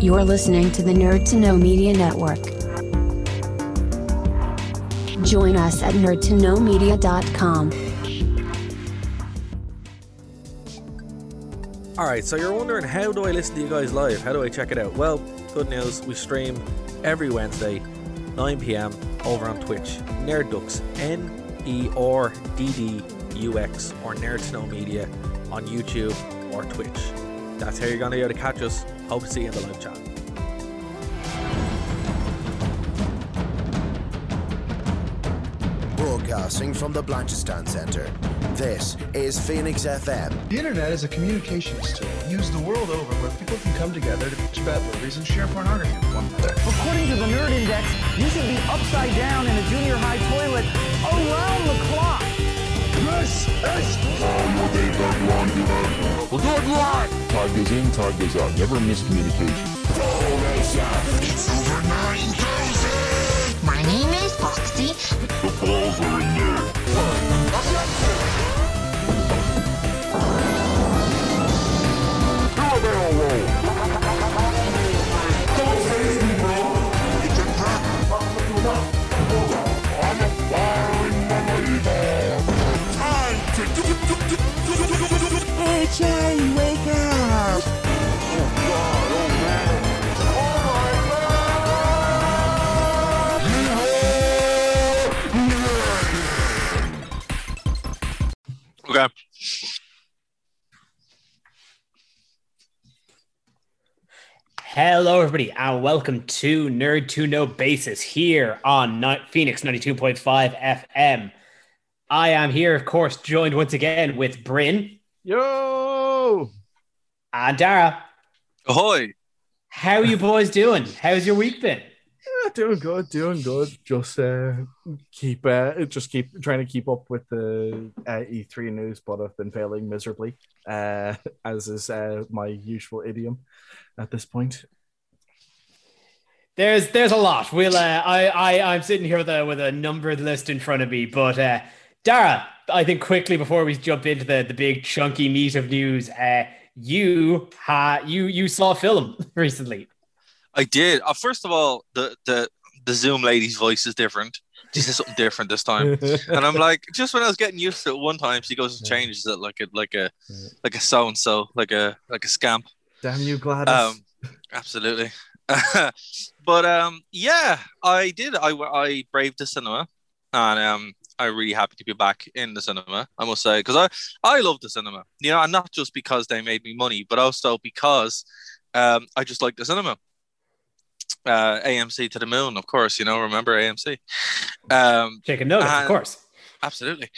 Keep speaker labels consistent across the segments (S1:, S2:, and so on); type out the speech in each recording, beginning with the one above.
S1: You're listening to the Nerd to Know Media Network. Join us at nerdtoknowmedia.com.
S2: All right, so you're wondering how do I listen to you guys live? How do I check it out? Well, good news, we stream every Wednesday, 9 p.m. over on Twitch. Nerdux, N E R D D U X, or Nerd to Know Media on YouTube or Twitch. That's how you're going to be able to catch us. Hope to see you in the live chat.
S3: Broadcasting from the Blanchistan Center. This is Phoenix FM.
S4: The internet is a communications tool used the world over where people can come together to bitch about movies and share pornography with one another.
S5: According to the Nerd Index, you should be upside down in a junior high toilet around the clock.
S6: This is We'll do it live! Time goes in, time goes out. Never miscommunication. It's over 9,000!
S7: My name is Foxy.
S6: The balls are in there.
S8: Hello, everybody, and welcome to Nerd to Know Basis here on Phoenix 92.5 FM. I am here, of course, joined once again with Bryn
S4: Yo!
S8: and Dara.
S9: Ahoy!
S8: How are you boys doing? How's your week been?
S4: Yeah, doing good, doing good. Just uh, keep uh, just keep trying to keep up with the uh, E3 news, but I've been failing miserably, uh, as is uh, my usual idiom at this point.
S8: There's there's a lot. We'll uh, I I I'm sitting here with a with a numbered list in front of me, but uh, Dara, I think quickly before we jump into the the big chunky meat of news, uh, you ha you you saw a film recently.
S9: I did. Uh, first of all, the, the the Zoom lady's voice is different. She says something different this time, and I'm like, just when I was getting used to it, one time she goes and changes it like a like a like a so and so, like a like a scamp.
S4: Damn you, Gladys!
S9: Um, absolutely. but um, yeah, I did. I I braved the cinema, and um, I'm really happy to be back in the cinema. I must say, because I I love the cinema. You know, and not just because they made me money, but also because um, I just like the cinema. Uh, AMC to the moon, of course. You know, remember AMC? Um,
S8: Taking notice, of course.
S9: Absolutely.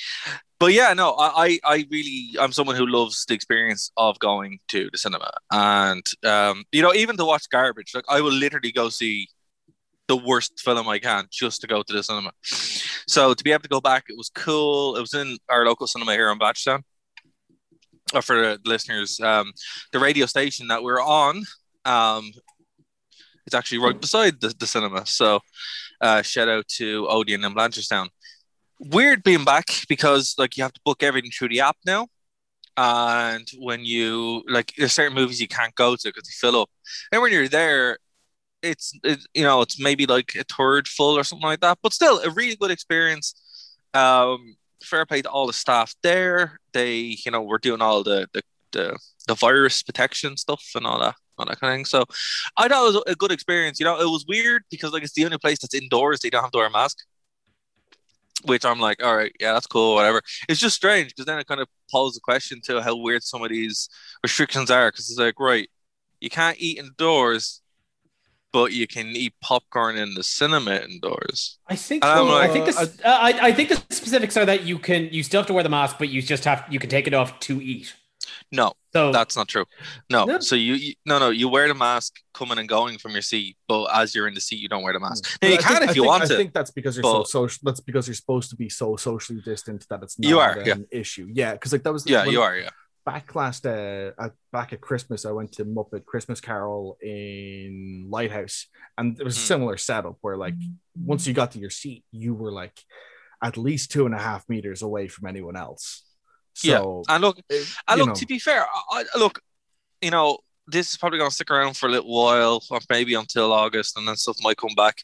S9: But yeah no I, I really i'm someone who loves the experience of going to the cinema. And um you know even to watch garbage like i will literally go see the worst film i can just to go to the cinema. So to be able to go back it was cool. It was in our local cinema here in batchtown uh, for the listeners. Um the radio station that we're on um it's actually right beside the, the cinema. So uh shout out to odeon and blanchardstown weird being back because like you have to book everything through the app now. And when you like there's certain movies you can't go to because they fill up. And when you're there it's it, you know it's maybe like a third full or something like that. But still a really good experience. Um fair play to all the staff there. They you know were doing all the the the, the virus protection stuff and all that all that kind of thing. So i thought it was a good experience. You know it was weird because like it's the only place that's indoors. They don't have to wear a mask which I'm like, all right, yeah, that's cool, whatever. It's just strange because then it kind of poses a question to how weird some of these restrictions are. Because it's like, right, you can't eat indoors, but you can eat popcorn in the cinema indoors.
S8: I think so.
S9: like-
S8: I think this, uh, I, I think the specifics are that you can you still have to wear the mask, but you just have you can take it off to eat.
S9: No,
S8: So
S9: that's not true. No,
S8: No?
S9: so you, you no no you wear the mask coming and going from your seat, but as you're in the seat, you don't wear the mask. Now you
S4: I
S9: can
S4: think-
S9: if
S4: I
S9: you
S4: think-
S9: want
S4: I
S9: to.
S4: think that's because you're so social. That's because you're supposed to be so socially distant that it's not
S9: You are,
S4: an
S9: yeah.
S4: issue. Yeah, because like that was
S9: yeah, you are. Yeah.
S4: back last uh at, back at Christmas, I went to Muppet Christmas Carol in Lighthouse, and it was a
S9: Hmm.
S4: similar setup where like once you got to your seat, you were like at least two and a half meters away from anyone else. So
S9: yeah. And look,
S4: it-
S9: And look,
S4: know,
S9: to be fair, I, I- look, you know, this is probably going to stick around for a little while, or maybe until August, and then stuff might come back.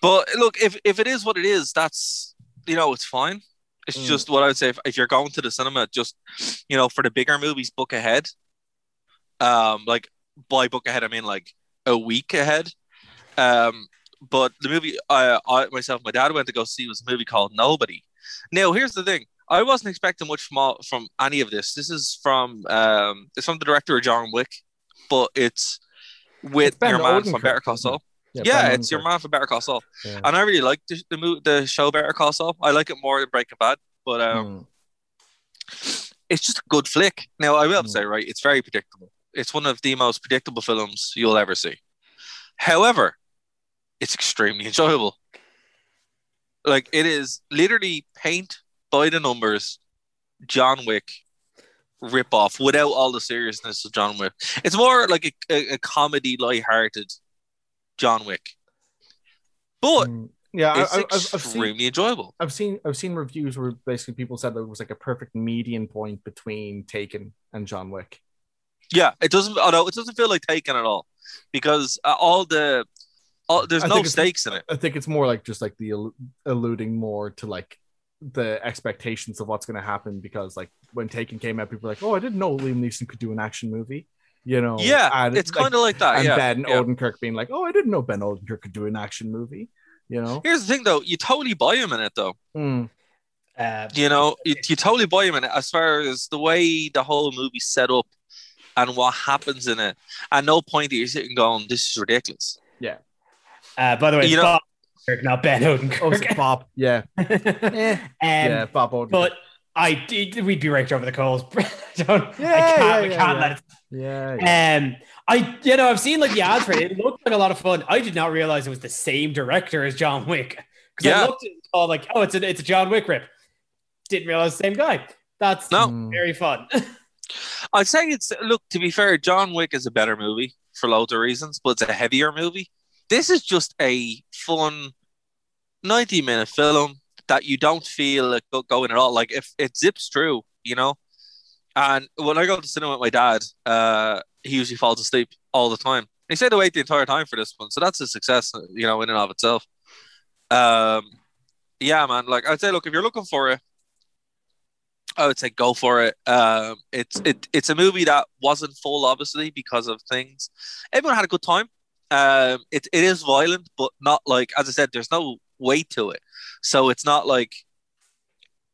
S9: But look, if if it is what it is, that's you know, it's fine. It's
S4: Mm.
S9: just what I would say. If, if you're going to the cinema, just you know, for the bigger movies, book ahead. Um, like by book ahead, I mean like a week ahead. Um, but the movie I, I myself, my dad went to go see was a movie called Nobody. Now, here's the thing: I wasn't expecting much from all, from any of this. This is from um, it's from the director of John Wick, but it's with
S4: It's
S9: your man from Better Call? Saul.
S4: Yeah,
S9: Yeah, it's your man from Better Call Saul,
S4: Yeah.
S9: and I really like the the, the show Better Call Saul. I like it more than Breaking Bad, but um,
S4: Mm.
S9: it's just a good flick. Now, I will
S4: Mm.
S9: say, right, it's very predictable. It's one of the most predictable films you'll ever see. However, it's extremely enjoyable. Like it is literally paint by the numbers, John Wick rip off without all the seriousness of John Wick. It's more like a, a, a comedy, light-hearted John Wick, but
S4: Mm. Yeah,
S9: it's
S4: I, I've, I've seen
S9: extremely enjoyable.
S4: I've seen I've seen reviews where basically people said that it was like a perfect median point between Taken and John Wick.
S9: Yeah, it doesn't. Although it doesn't feel like Taken at all, because uh, all the all, there's
S4: I
S9: no stakes in it.
S4: I think it's more like just like the allu- alluding more to like the expectations of what's going to happen because like when Taken came out, people were like, "Oh, I didn't know Liam Neeson could do an action movie," you know?
S9: Yeah,
S4: and
S9: it's
S4: like-
S9: kind of like that.
S4: and
S9: yeah,
S4: Ben
S9: yeah.
S4: Odenkirk being like, "Oh, I didn't know Ben Odenkirk could do an action movie," you know?
S9: Here's the thing, though. You totally buy him in it, though.
S4: Mm.
S8: Uh,
S9: You know, you, you totally buy him in it as far as the way the whole movie's set up and what happens in it. At no point are you sitting going, "This is ridiculous." Yeah.
S8: Uh, by the way,
S9: You know-
S8: Bob Odenkirk, not Ben
S4: Oh. Bob. Yeah,
S8: um,
S4: yeah, Bob Odenkirk.
S8: But I did, we'd be raked over the coals. I don't,
S4: Yeah,
S8: I can't,
S4: yeah,
S8: I can't
S4: yeah.
S8: let it
S4: yeah, yeah.
S8: Um, I you know I've seen like the ads for it. It looked like a lot of fun. I did not realize it was the same director as John Wick because
S9: Yeah.
S8: I looked at it all like, oh, it's a it's a John Wick rip. Didn't realize the same guy. That's
S9: No.
S8: Very fun.
S9: I'd say it's look. To be fair, John Wick is a better movie for loads of reasons, but it's a heavier movie. This is just a fun ninety-minute film that you don't feel like going at all. Like if it zips through, you know. And when I go to cinema with my dad, uh, he usually falls asleep all the time. He stayed awake the entire time for this one, so that's a success, you know, in and of itself. Um, yeah, man. Like I'd say, look, if you're looking for it, I would say go for it. Um, it's it, it's a movie that wasn't full, obviously, because of things. Everyone had a good time. Um, it it is violent, but not like as I said. There's no weight to it, so it's not like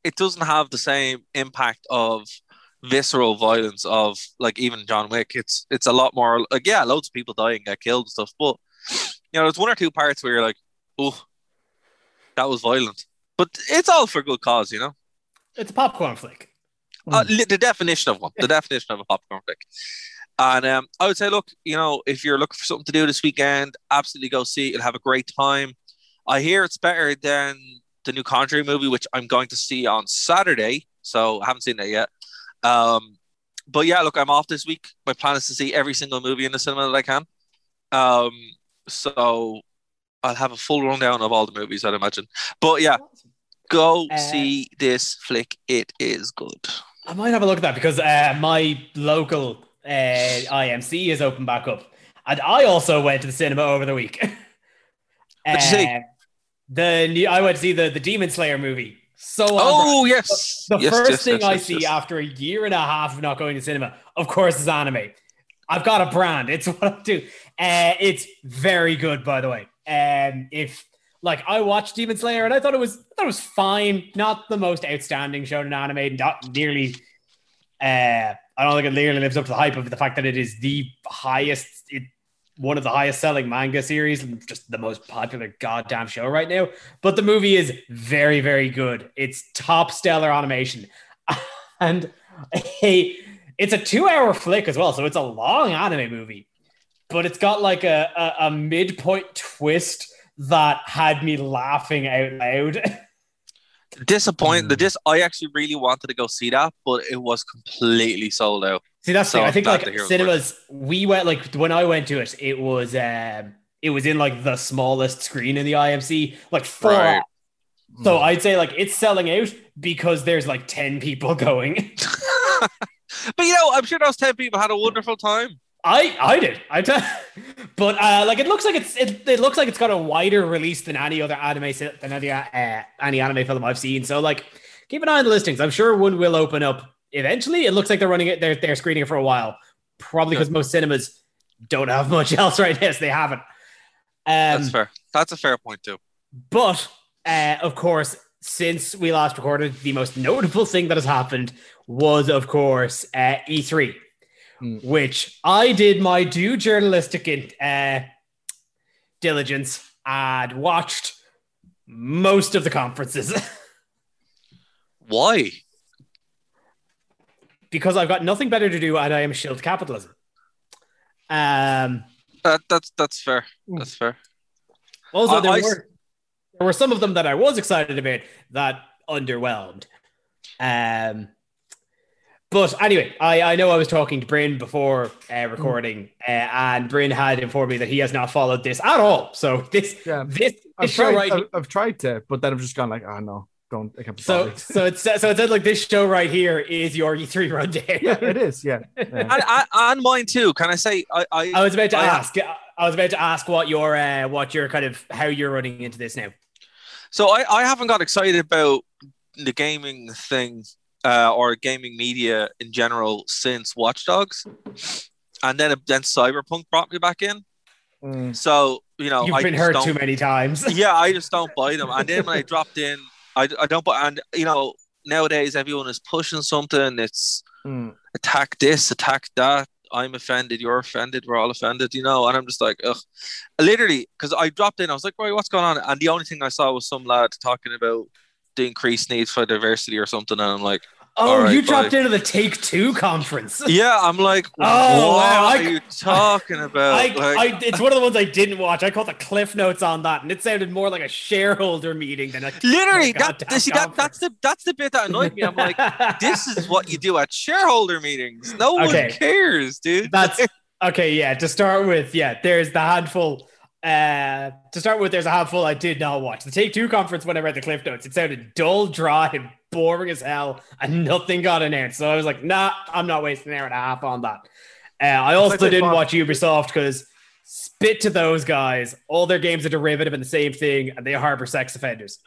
S9: it doesn't have the same impact of visceral violence of like even John Wick. It's it's a lot more like yeah, loads of people dying, get killed and stuff. But you know, there's one or two parts where you're like, oh, that was violent. But it's all for good cause, you know.
S8: it's a popcorn flick.
S9: Uh, the definition of one, the definition of a popcorn flick. And um, I would say, look, you know, if you're looking for something to do this weekend, absolutely go see it. You'll have a great time. I hear it's better than the new Conjuring movie, which I'm going to see on Saturday. So I haven't seen that yet. Um, but yeah, look, I'm off this week. My plan is to see every single movie in the cinema that I can. Um, so I'll have a full rundown of all the movies, I'd imagine. But yeah, go
S8: Uh,
S9: see this flick. It is good.
S8: I might have a look at that because uh, my local uh, IMC is open back up, and I also went to the cinema over the week.
S9: What'd you see?
S8: Uh, The new, I went to see the the Demon Slayer movie. So
S9: Oh yes,
S8: The
S9: Yes,
S8: first
S9: yes,
S8: thing
S9: yes,
S8: I see after a year and a half of not going to cinema, of course, is anime. I've got a brand. It's what I do. Uh, it's very good, by the way. Um, if like I watched Demon Slayer and I thought it was I thought it was fine, not the most outstanding show in anime, not nearly. Uh, I don't think it nearly lives up to the hype of the fact that it is the highest, it, one of the highest selling manga series, and just the most popular goddamn show right now. But the movie is very, very good. It's top stellar animation, and a, it's a two-hour flick as well, so it's a long anime movie. But it's got like a, a, a midpoint twist that had me laughing out loud.
S9: Disappoint the
S4: Hmm.
S9: dis. I actually really wanted to go see that, but it was completely sold out.
S8: See, that's the
S9: So
S8: thing. I think like
S9: to hear it was
S8: cinemas, we went like when I went to it, it was um it was in like the smallest screen in the IMC, like four.
S9: Right.
S8: So I'd say like it's selling out because there's like ten people going.
S9: but you know, I'm sure those ten people had a wonderful time.
S8: I I did. I t- but uh, like it looks like it's it, it looks like it's got a wider release than any other anime than any uh, any anime film I've seen. So like keep an eye on the listings. I'm sure one will open up eventually. It looks like they're running it. They're they're screening it for a while. Probably because most cinemas don't have much else right now. So they haven't. Um,
S9: That's fair. That's a fair point too.
S8: but uh, of course, since we last recorded, the most notable thing that has happened was, of course, uh, E3,
S4: Hmm.
S8: which I did my due journalistic in, uh, diligence and watched most of the conferences
S9: Why?
S8: because I've got nothing better to do and I am shield capitalism. Um,
S9: That that's that's fair. That's fair.
S8: Also,
S9: I-
S8: there
S9: I-
S8: were there were some of them that I was excited about that underwhelmed. Um, but anyway, I, I know I was talking to Bryn before uh, recording, uh, and Bryn had informed me that he has not followed this at all. So this
S4: Yeah.
S8: this,
S4: I've
S8: show
S4: tried,
S8: right
S4: I've, I've tried to, but then I've just gone like, oh no, don't. I can't be
S8: so
S4: bothered.
S8: so it's so it said like this show right here is your E3 rundown.
S4: yeah, it is. Yeah. yeah.
S9: And, and, and mine too. Can I say I I,
S8: I was about to
S9: I-
S8: ask. I was about to ask what your uh, what your kind of how you're running into this now.
S9: So I, I haven't got excited about the gaming thing uh, or gaming media in general since Watch Dogs, and then then Cyberpunk brought me back in.
S4: Mm.
S9: So you know
S8: You've
S9: I
S8: been
S9: just
S8: hurt
S9: don't-
S8: too many times.
S9: yeah, I just don't buy them. And then when I dropped in, I, I don't buy. And you know nowadays everyone is pushing something. It's
S4: Mm.
S9: attack this, attack that. I'm offended. You're offended. We're all offended. You know. And I'm just like, ugh. Literally, because I dropped in, I was like, right, what's going on? And the only thing I saw was some lad talking about the increased need for diversity or something. And I'm like,
S8: Oh,
S9: right,
S8: you dropped
S9: bye.
S8: into the Take Two conference.
S9: yeah, I'm like,
S8: Oh,
S9: what
S8: wow, I-
S9: are you talking about?
S8: I,
S9: Like-
S8: I, it's one of the ones I didn't watch. I caught the cliff notes on that, and it sounded more like a shareholder meeting than a
S9: Literally, that, see, that that's the that's the bit that annoyed me. I'm like, this is what you do at shareholder meetings. No
S8: Okay.
S9: one cares, dude.
S8: That's okay. Yeah, to start with, yeah, there's the handful. Uh, to start with, there's a handful I did not watch. The Take Two conference when I read the cliff notes, it sounded dull, dry, and boring as hell, and nothing got announced. So I was like, nah, I'm not wasting an hour and a half on that. Uh, I also
S4: like
S8: didn't watch Ubisoft because spit to those guys. All their games are derivative and the same thing, and they harbor sex offenders.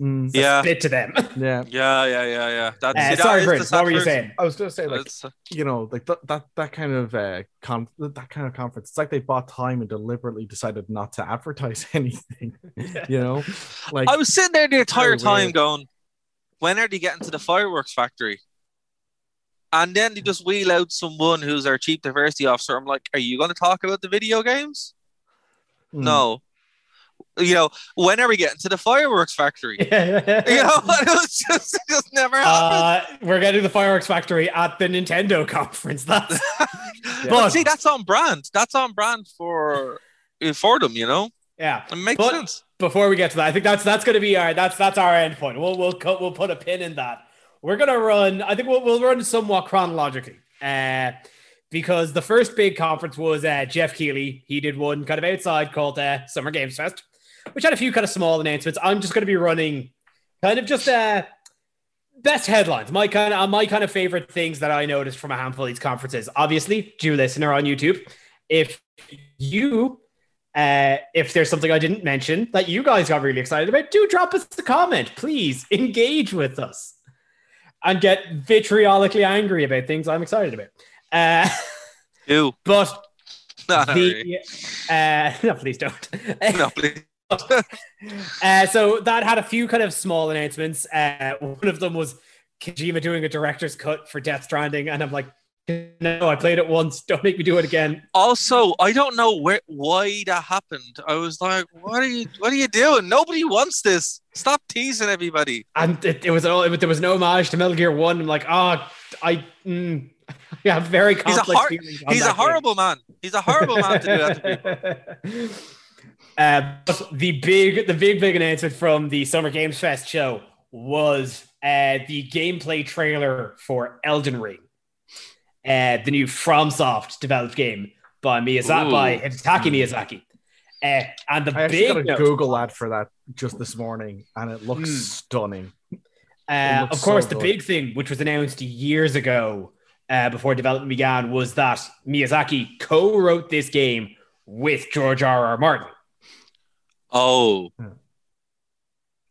S4: Mm.
S9: yeah,
S8: Spit to them.
S4: Yeah.
S9: yeah, yeah, yeah, yeah. That's,
S8: Uh,
S9: see, that
S8: sorry,
S9: is
S8: Bryn,
S9: the sad
S8: what were you
S9: first-
S8: saying?
S4: I was gonna say like
S9: That's-
S4: you know like that that that kind of uh con- that kind of conference. It's like they bought time and deliberately decided not to advertise anything. you know, like
S9: I was sitting there the entire time
S4: weird.
S9: going, when are they getting to the fireworks factory? And then they just wheel out someone who's our chief diversity officer. I'm like, are you going to talk about the video games?
S4: mm,
S9: No. You know, when are we getting to the fireworks factory? You know, it was just, it just never happened.
S8: Uh, we're getting the fireworks factory at the Nintendo conference. That's
S9: but
S8: but-
S9: see, that's on brand. That's on brand for for them. You know,
S8: yeah.
S9: it makes
S8: But-
S9: sense.
S8: Before we get to that, I think that's that's going to be our that's that's our end point. We'll we'll cut we'll put a pin in that. We're gonna run. I think we'll we'll run somewhat chronologically. Uh, because the first big conference was uh, Geoff Keighley. He did one kind of outside called uh, Summer Games Fest, which had a few kind of small announcements. I'm just going to be running kind of just uh, best headlines. My kind of my kind of favorite things that I noticed from a handful of these conferences. Obviously, due listener on YouTube, if you uh, if there's something I didn't mention that you guys got really excited about, do drop us a comment. Please engage with us and get vitriolically angry about things I'm excited about. Uh,
S9: Ew.
S8: but
S9: No, really.
S8: the uh, no, please don't.
S9: no, please.
S8: Uh, so that had a few kind of small announcements. Uh, one of them was Kojima doing a director's cut for Death Stranding, and I'm like, no, I played it once. Don't make me do it again.
S9: Also, I don't know where why that happened. I was like, "What are you? What are you doing? Nobody wants this. Stop teasing everybody."
S8: And it, it was all there was no homage to Metal Gear One. I'm like, oh, I, mm, I have very
S9: He's a
S8: complex
S9: hor-
S8: feelings.
S9: He's a horrible man. He's a horrible man to do that to people.
S8: Uh, but the big, the big, big announcement from the Summer Games Fest show was uh, the gameplay trailer for Elden Ring, uh, the new FromSoft developed game by Miyazaki,
S9: Ooh.
S8: by Hidetaka Miyazaki. Uh, and the
S4: I actually got
S8: big,
S4: a
S8: note-
S4: Google ad for that just this morning, and it looks
S8: Hmm.
S4: stunning.
S8: uh,
S4: looks
S8: of course,
S4: so
S8: the big thing, which was announced years ago, uh, before development began was that Miyazaki co-wrote this game with George R. R. Martin.
S9: Oh,
S4: Yeah.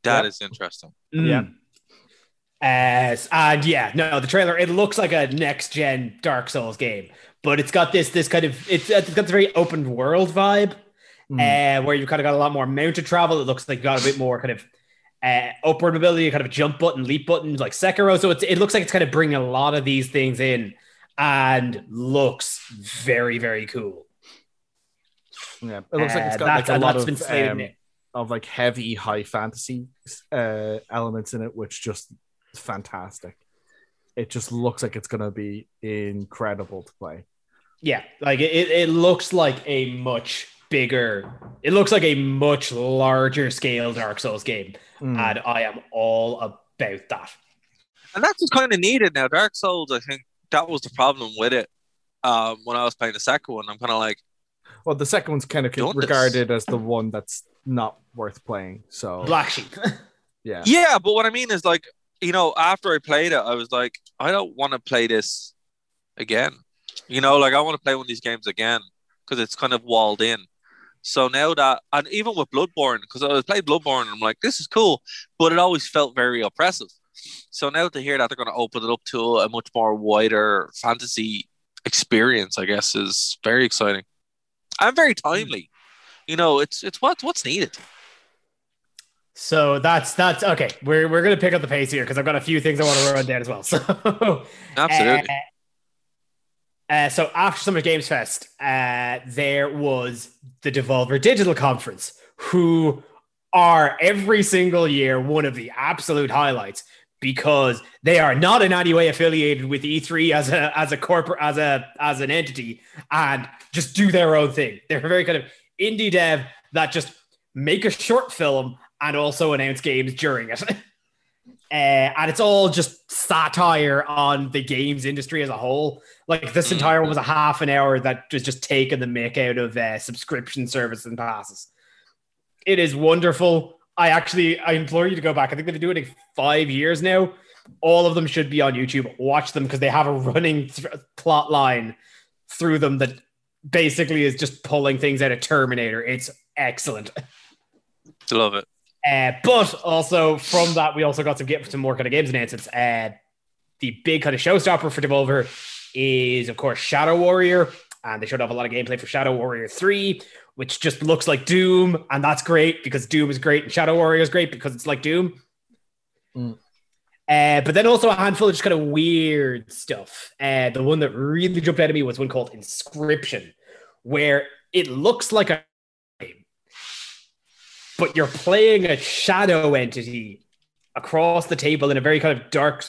S9: that
S4: Yeah.
S9: is interesting.
S4: Yeah.
S8: As and yeah, no, the trailer it looks like a next gen Dark Souls game, but it's got this this kind of it's, it's got the very open world vibe,
S4: Mm.
S8: uh, where you've kind of got a lot more mounted travel. It looks like you got a bit more kind of uh, upward mobility, kind of jump button, leap buttons like Sekiro. So it's, it looks like it's kind of bringing a lot of these things in, and looks very very cool.
S4: Yeah, it looks like it's got
S8: that's-
S4: like a lot of um, of like heavy high fantasy uh, elements in it, which just fantastic. It just looks like it's gonna be incredible to play.
S8: Yeah, like it, it looks like a much bigger, it looks like a much larger scale Dark Souls game,
S4: Mm.
S8: and I am all about that.
S9: And that's what's kind of needed now. Dark Souls, I think that was the problem with it. Um, when I was playing the second one, I'm kind of like,
S4: Well, the second one's kind of
S9: Done this.
S4: regarded as the one that's not worth playing. So
S8: Black Sheep.
S4: yeah,
S9: yeah, but what I mean is like, you know, after I played it, I was like, I don't want to play this again. You know, like I want to play one of these games again because it's kind of walled in. So now that, and even with Bloodborne, because I was playing Bloodborne, I'm like, this is cool, but it always felt very oppressive. So now to hear that they're going to open it up to a much more wider fantasy experience, I guess, is very exciting and very timely. You know, it's it's what what's needed.
S8: So that's that's okay. We're we're gonna pick up the pace here because I've got a few things I want to run down as well. So
S9: Absolutely.
S8: Uh, uh, so after Summer Games Fest, uh, there was the Devolver Digital Conference, who are every single year one of the absolute highlights because they are not in any way affiliated with E3 as a as a corporate as a as an entity and just do their own thing. They're very kind of indie dev that just make a short film and also announce games during it. Uh, and it's all just satire on the games industry as a whole. Like this entire one was a half an hour that was just taking the mick out of uh, subscription service and passes. It is wonderful. I actually I implore you to go back. I think they've been doing it five years now. All of them should be on YouTube. Watch them because they have a running th- plot line through them that basically is just pulling things out of Terminator. It's excellent.
S9: Love it.
S8: Uh, but also from that, we also got some get some more kind of games announcements. Uh, the big kind of showstopper for Devolver is, of course, Shadow Warrior, and they showed off a lot of gameplay for Shadow Warrior Three, which just looks like Doom, and that's great because Doom is great, and Shadow Warrior is great because it's like Doom.
S4: Mm.
S8: Uh, but then also a handful of just kind of weird stuff. Uh, the one that really jumped out at me was one called Inscryption, where it looks like a but you're playing a shadow entity across the table in a very kind of dark,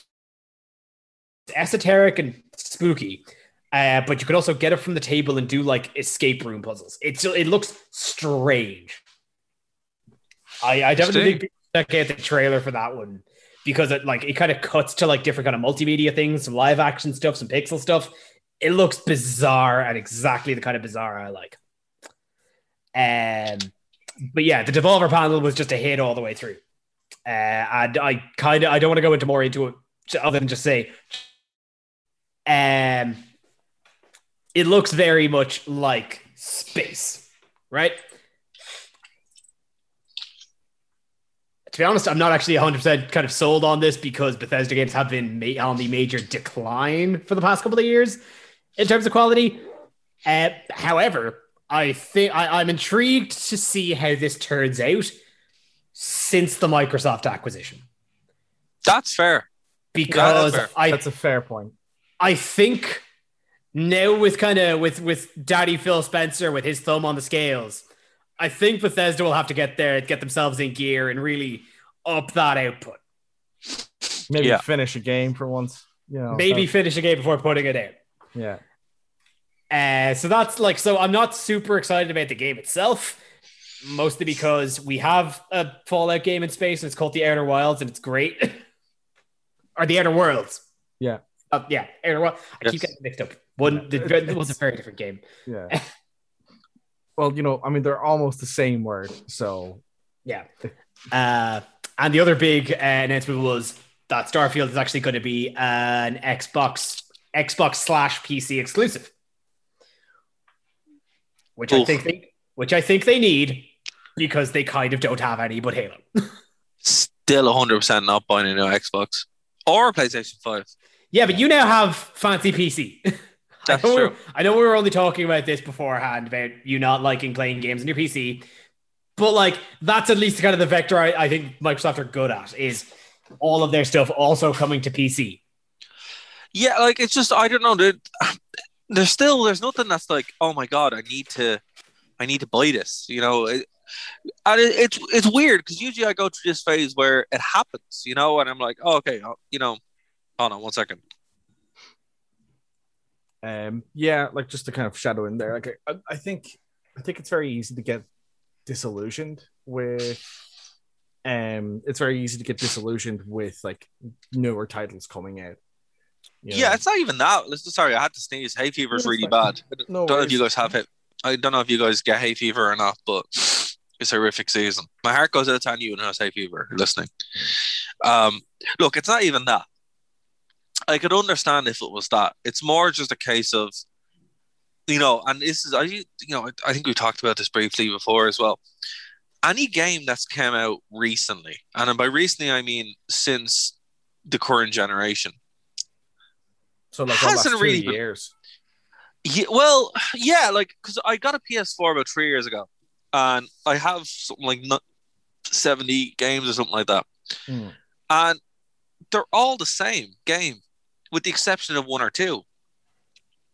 S8: esoteric, and spooky. Uh, but you can also get it from the table and do like escape room puzzles. It's it looks strange. I, I definitely think check out the trailer for that one because it like it kind of cuts to like different kind of multimedia things, some live action stuff, some pixel stuff. It looks bizarre and exactly the kind of bizarre I like. Um, but yeah, the Devolver panel was just a hit all the way through. Uh, and I kind of I don't want to go into more into it other than just say, um, it looks very much like space, right? To be honest, I'm not actually 100% kind of sold on this because Bethesda games have been ma- on the major decline for the past couple of years in terms of quality. Uh, however, I think I, I'm intrigued to see how this turns out since the Microsoft acquisition
S9: That's fair.
S8: because
S9: fair.
S8: I
S4: that's a fair point.
S8: I think now with kind of with with Daddy Phil Spencer with his thumb on the scales, I think Bethesda will have to get there, get themselves in gear, and really up that output.
S4: Maybe
S9: Yeah.
S4: finish a game for once. You know,
S8: Maybe
S4: that-
S8: finish a game before putting it out.
S4: yeah.
S8: Uh, so that's like so. I'm not super excited about the game itself, mostly because we have a Fallout game in space and it's called The Outer Wilds and it's great, or The Outer Worlds.
S4: Yeah.
S8: Uh, yeah, Outer World. I keep getting mixed up. One, the, it was a very different game.
S4: Yeah. well, you know, I mean, they're almost the same word. So
S8: Yeah. Uh, and the other big uh, announcement was that Starfield is actually going to be an Xbox Xbox slash PC exclusive, which I think they, which I think they need because they kind of don't have any but Halo.
S9: Still 100% not buying a new Xbox or PlayStation 5.
S8: Yeah, but you now have fancy PC. I
S9: That's
S8: know,
S9: true.
S8: I know we were only talking about this beforehand about you not liking playing games on your PC, but like that's at least kind of the vector I, I think Microsoft are good at is all of their stuff also coming to PC.
S9: Yeah, like it's just I don't know. There, there's still there's nothing that's like, oh my god, I need to, I need to buy this. You know, it, and it, it's it's weird because usually I go through this phase where it happens. You know, and I'm like, oh okay, uh, you know, hold on one second.
S4: Um, yeah, like just to kind of shadow in there. Like I, I think, I think it's very easy to get disillusioned with. Um, it's very easy to get disillusioned with like newer titles coming out. You
S9: Yeah,
S4: know?
S9: it's not even that. Listen, sorry, I had to sneeze. Hay fever is really
S4: fine.
S9: bad. I don't
S4: No
S9: know if you guys have it. I don't know if you guys get hay fever or not, but it's a horrific season. My heart goes out to anyone who has hay fever listening. Um, look, it's not even that. I could understand if it was that. It's more just a case of, you know, and this is I, you know, I think we talked about this briefly before as well. Any game that's come out recently, and by recently I mean since the current generation,
S4: so like
S9: hasn't really been-
S4: years.
S9: Yeah, well, yeah, like because I got a PS4 about three years ago, and I have something like seventy games or something like that,
S4: Hmm.
S9: and they're all the same game, with the exception of one or two.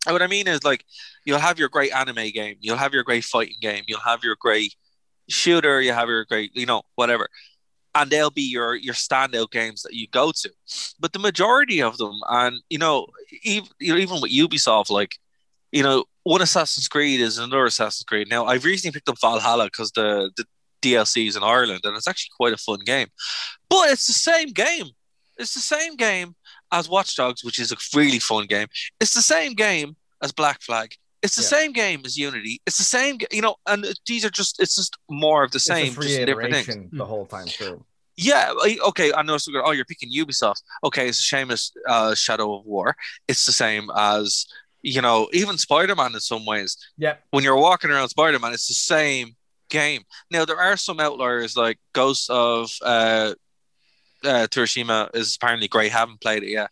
S9: And what I mean is, like, you'll have your great anime game, you'll have your great fighting game, you'll have your great shooter, you have your great, you know, whatever, and they'll be your your standout games that you go to. But the majority of them, and you know, even even with Ubisoft, like you know, one Assassin's Creed is another Assassin's Creed. Now, I've recently picked up Valhalla because the, the DLC is in Ireland, and it's actually quite a fun game. But it's the same game. It's the same game as Watch Dogs, which is a really fun game. It's the same game as Black Flag. It's the
S4: Yeah.
S9: same game as Unity. It's the same, you know, and these are just, it's just more of the
S4: It's
S9: same,
S4: a free
S9: just different things.
S4: the whole time through.
S9: Yeah, okay. I know. So oh, you're picking Ubisoft. Okay, it's as uh, Shadow of War. It's the same as you know, even Spider Man in some ways.
S4: Yeah.
S9: When you're walking around Spider Man, it's the same game. Now there are some outliers like Ghost of uh, uh, Tsushima is apparently great. Haven't played it yet.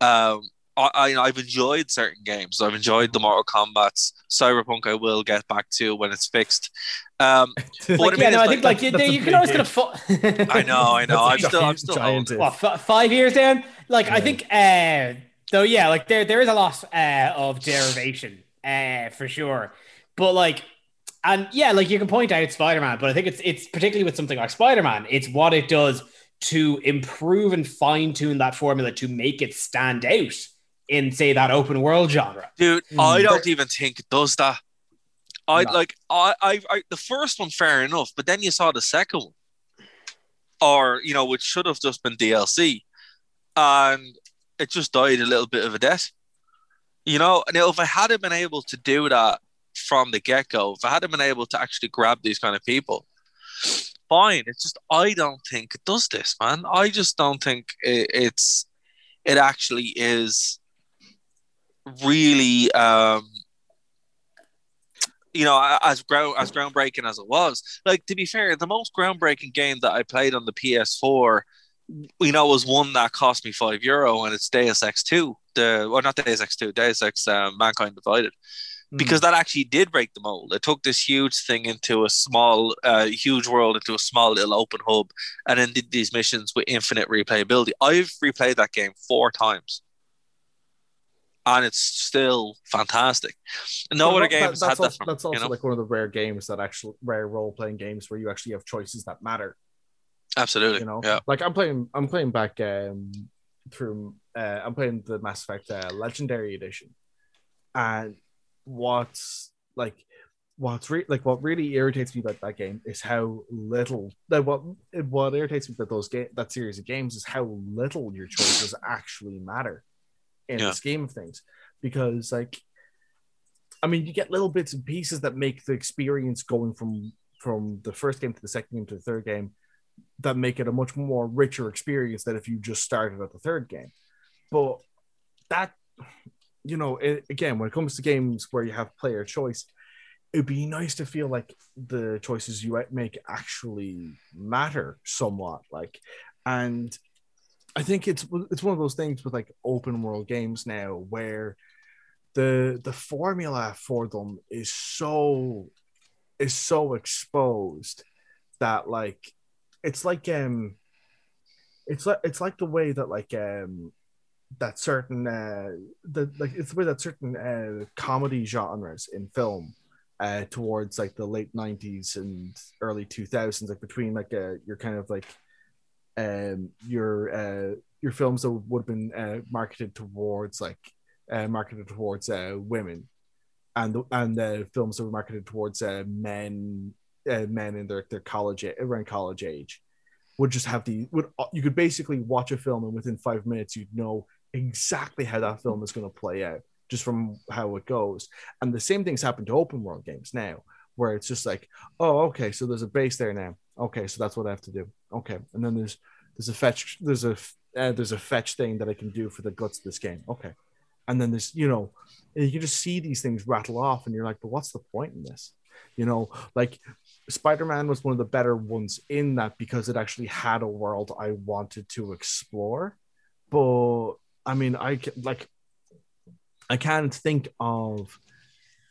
S9: Um, I, I you know, I've enjoyed certain games. I've enjoyed the Mortal Kombat's. Cyberpunk I will get back to when it's fixed. Um, But what I mean
S8: no,
S9: is,
S8: I think
S9: like,
S8: like you,
S4: that's
S8: you can always
S4: game.
S8: kind of.
S9: I know, I know. I'm
S4: That's a
S9: still, I'm still
S4: giant
S9: holding.
S4: if.
S8: what f- five years down? Like I think, uh, though, yeah, like there there is a lot uh, of derivation uh, for sure, but like, and yeah, like you can point out Spider Man, but I think it's it's particularly with something like Spider Man, it's what it does to improve and fine tune that formula to make it stand out in say that open world genre.
S9: Dude,
S4: Mm.
S9: I don't even think it does that. I
S4: No.
S9: like I, I I the first one fair enough, but then you saw the second one. Or, you know, which should have just been DLC. And it just died a little bit of a death. You know, now if I hadn't been able to do that from the get go, if I hadn't been able to actually grab these kind of people, fine. It's just I don't think it does this, man. I just don't think it, it's it actually is really um you know as ground as groundbreaking as it was. Like to be fair the most groundbreaking game that i played on the ps4 you know was one that cost me five euro and it's deus x2 the well, not deus x2 Deus Ex um, mankind divided. Because that actually did break the mold. It took this huge thing into a small, uh, huge world into a small little open hub, and then did these missions with infinite replayability. I've replayed that game four times, and it's still fantastic. No
S4: But
S9: other
S4: that-
S9: games
S4: that's
S9: had that.
S4: also,
S9: From,
S4: that's also
S9: you know?
S4: like one of the rare games that actually rare role playing games where you actually have choices that matter.
S9: Absolutely,
S4: You know,
S9: yeah.
S4: like I'm playing, I'm playing back um through, uh, I'm playing the Mass Effect uh, Legendary Edition, and what's like, what's re- like what really irritates me about that game is how little that what what irritates me about those game that series of games is how little your choices actually matter in
S9: Yeah.
S4: the scheme of things, because like I mean, you get little bits and pieces that make the experience going from from the first game to the second game to the third game that make it a much more richer experience than if you just started at the third game. But that you know, it, again, when it comes to games where you have player choice, it'd be nice to feel like the choices you make actually matter somewhat. Like, and I think it's it's one of those things with like open world games now where the the formula for them is so is so exposed that like it's like um it's like it's like the way that like um that certain uh the like it's the way that certain uh comedy genres in film uh towards like the late 90s and early 2000s like between like uh your kind of like um your uh your films that would have been uh, marketed towards like uh, marketed towards uh, women. And the, and uh, films that were marketed towards uh, men men in their, their college around college age would just have the would you could basically watch a film and within five minutes you'd know exactly how that film is going to play out just from how it goes. And the same things happen to open world games now where it's just like oh okay so there's a base there now okay so that's what i have to do. Okay and then there's there's a fetch there's a uh, there's a fetch thing that i can do for the guts of this game. Okay and then there's you know you just see these things rattle off and you're like but what's the point in this? You know like spider-man was one of the better ones in that because it actually had a world i wanted to explore. But i mean i like i can't think of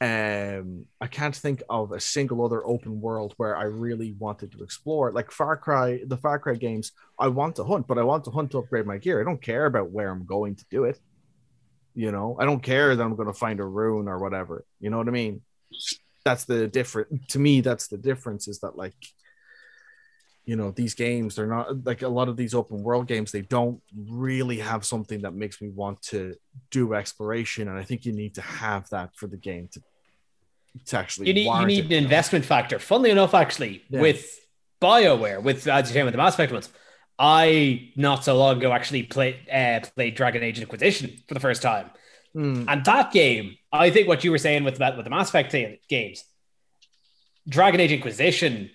S4: um i can't think of a single other open world where i really wanted to explore. Like far cry the far cry games i want to hunt but i want to hunt to upgrade my gear. I don't care about where i'm going to do it. You know i don't care that i'm going to find a rune or whatever. You know what i mean? That's the different to me that's the difference is that like you know these games they're not like a lot of these open world games they don't really have something that makes me want to do exploration and i think you need to have that for the game to to actually
S8: you need, you need an investment factor. Funnily enough, actually,
S4: Yeah.
S8: with BioWare, with as you say with the Mass Effect ones, I not so long ago actually played uh, played Dragon Age Inquisition for the first time,
S4: Hmm.
S8: and that game, I think what you were saying with that with the Mass Effect games, Dragon Age Inquisition.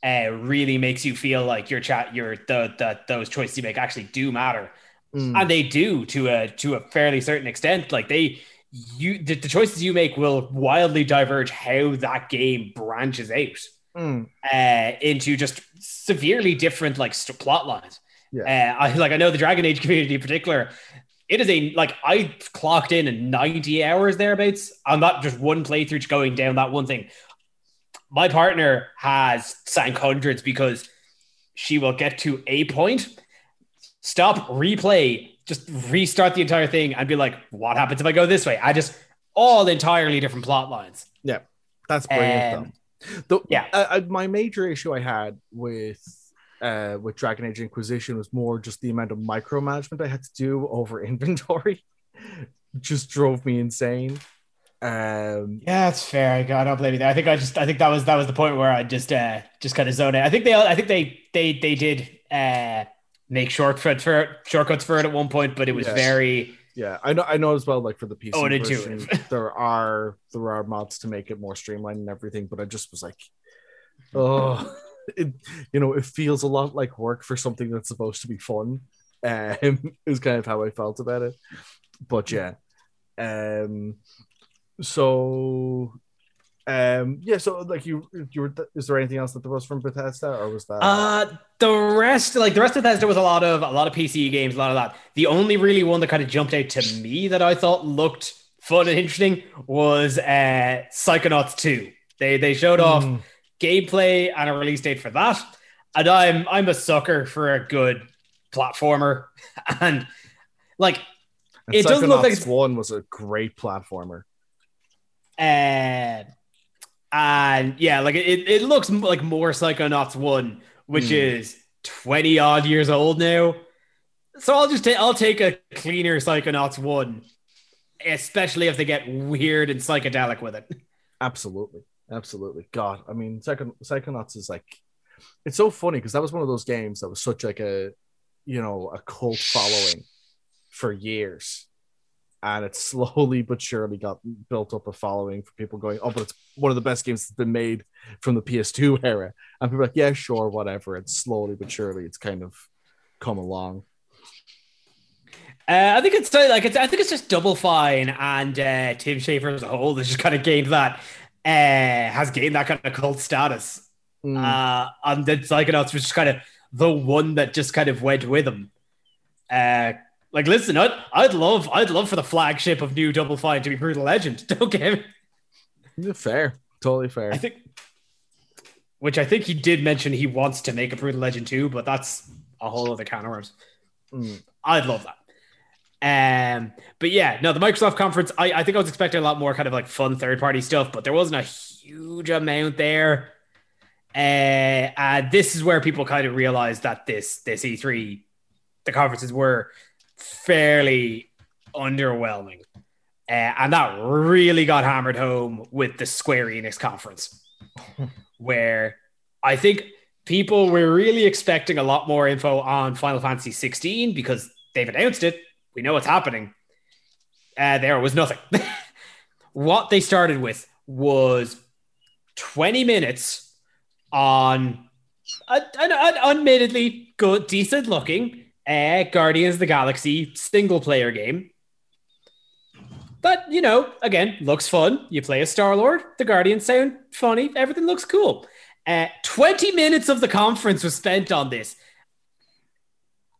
S8: Uh, really makes you feel like your chat, your the, the those choices you make actually do matter,
S4: Hmm.
S8: and they do to a to a fairly certain extent. Like they, you the, the choices you make will wildly diverge how that game branches out
S4: Hmm.
S8: uh, into just severely different like st- plot lines.
S4: Yeah.
S8: Uh, I like I know the Dragon Age community in particular. It is a like I clocked in in 90 hours thereabouts on that just one playthrough just going down that one thing. My partner has sank hundreds because she will get to a point, stop, replay, just restart the entire thing, and be like, "What happens if I go this way?" I just all entirely different plot lines.
S4: Yeah, that's brilliant.
S8: Um,
S4: though. The,
S8: yeah.
S4: I, I, my major issue I had with uh with Dragon Age Inquisition was more just the amount of micromanagement I had to do over inventory. just drove me insane. Um,
S8: Yeah, that's fair. I I don't blame you there. I think I just I think that was that was the point where I just uh just kind of zoned out. I think they I think they they they did uh make shortcuts for shortcuts for it at one point, but it was
S4: Yes.
S8: very
S4: yeah, I know. I know as well. Like for the PC
S8: Oh,
S4: version, there are there are mods to make it more streamlined and everything. But I just was like, oh, it, you know, it feels a lot like work for something that's supposed to be fun. Um, is kind of how I felt about it. But yeah, um, so um, yeah. So like you, you were. Is there anything else that there was from Bethesda, or was that?
S8: Uh, the rest, like the rest of Bethesda, was a lot of a lot of PC games, a lot of that. The only really one that kind of jumped out to me that I thought looked fun and interesting was uh, Psychonauts Two. They they showed off
S4: Mm.
S8: gameplay and a release date for that, and I'm I'm a sucker for a good platformer, and like
S4: And
S8: it doesn't look like
S4: Psychonauts one was a great platformer.
S8: uh, and yeah, like it, it looks like more Psychonauts one, which
S4: Hmm.
S8: is twenty odd years old now. So I'll just take I'll take a cleaner Psychonauts one, especially if they get weird and psychedelic with it.
S4: Absolutely, absolutely. God, I mean, Psychon- Psychonauts is like, it's so funny because that was one of those games that was such like a, you know, a cult following for years, and it slowly but surely got built up a following for people going, oh, but it's one of the best games that's been made from the PS2 era, and people are like, yeah, sure, whatever. And slowly but surely, it's kind of come along.
S8: Uh, I think it's uh, like it's. I think it's just Double Fine and uh, Tim Schafer as a whole that's just kind of gained that uh, has gained that kind of cult status.
S4: Mm.
S8: Uh, and the Psychonauts was just kind of the one that just kind of went with him. Uh, like, listen, I'd, I'd love, I'd love for the flagship of New Double Fine to be Brutal Legend. Don't get me.
S4: Fair, totally fair.
S8: I think, which I think he did mention he wants to make a Brutal Legend too, but that's a whole other can of worms.
S4: Mm.
S8: I'd love that. Um, but yeah, no, the Microsoft conference, I, I think I was expecting a lot more kind of like fun third party stuff, but there wasn't a huge amount there. Uh, and this is where people kind of realized that this this E3, the conferences were fairly underwhelming. Uh, and that really got hammered home with the Square Enix conference, where I think people were really expecting a lot more info on Final Fantasy 16 because they've announced it. We know what's happening. Uh, there was nothing. what they started with was 20 minutes on an, an, an admittedly good, decent looking uh, Guardians of the Galaxy single player game. But, you know, again, looks fun. You play a Star Lord, the Guardians sound funny, everything looks cool. Uh, 20 minutes of the conference was spent on this.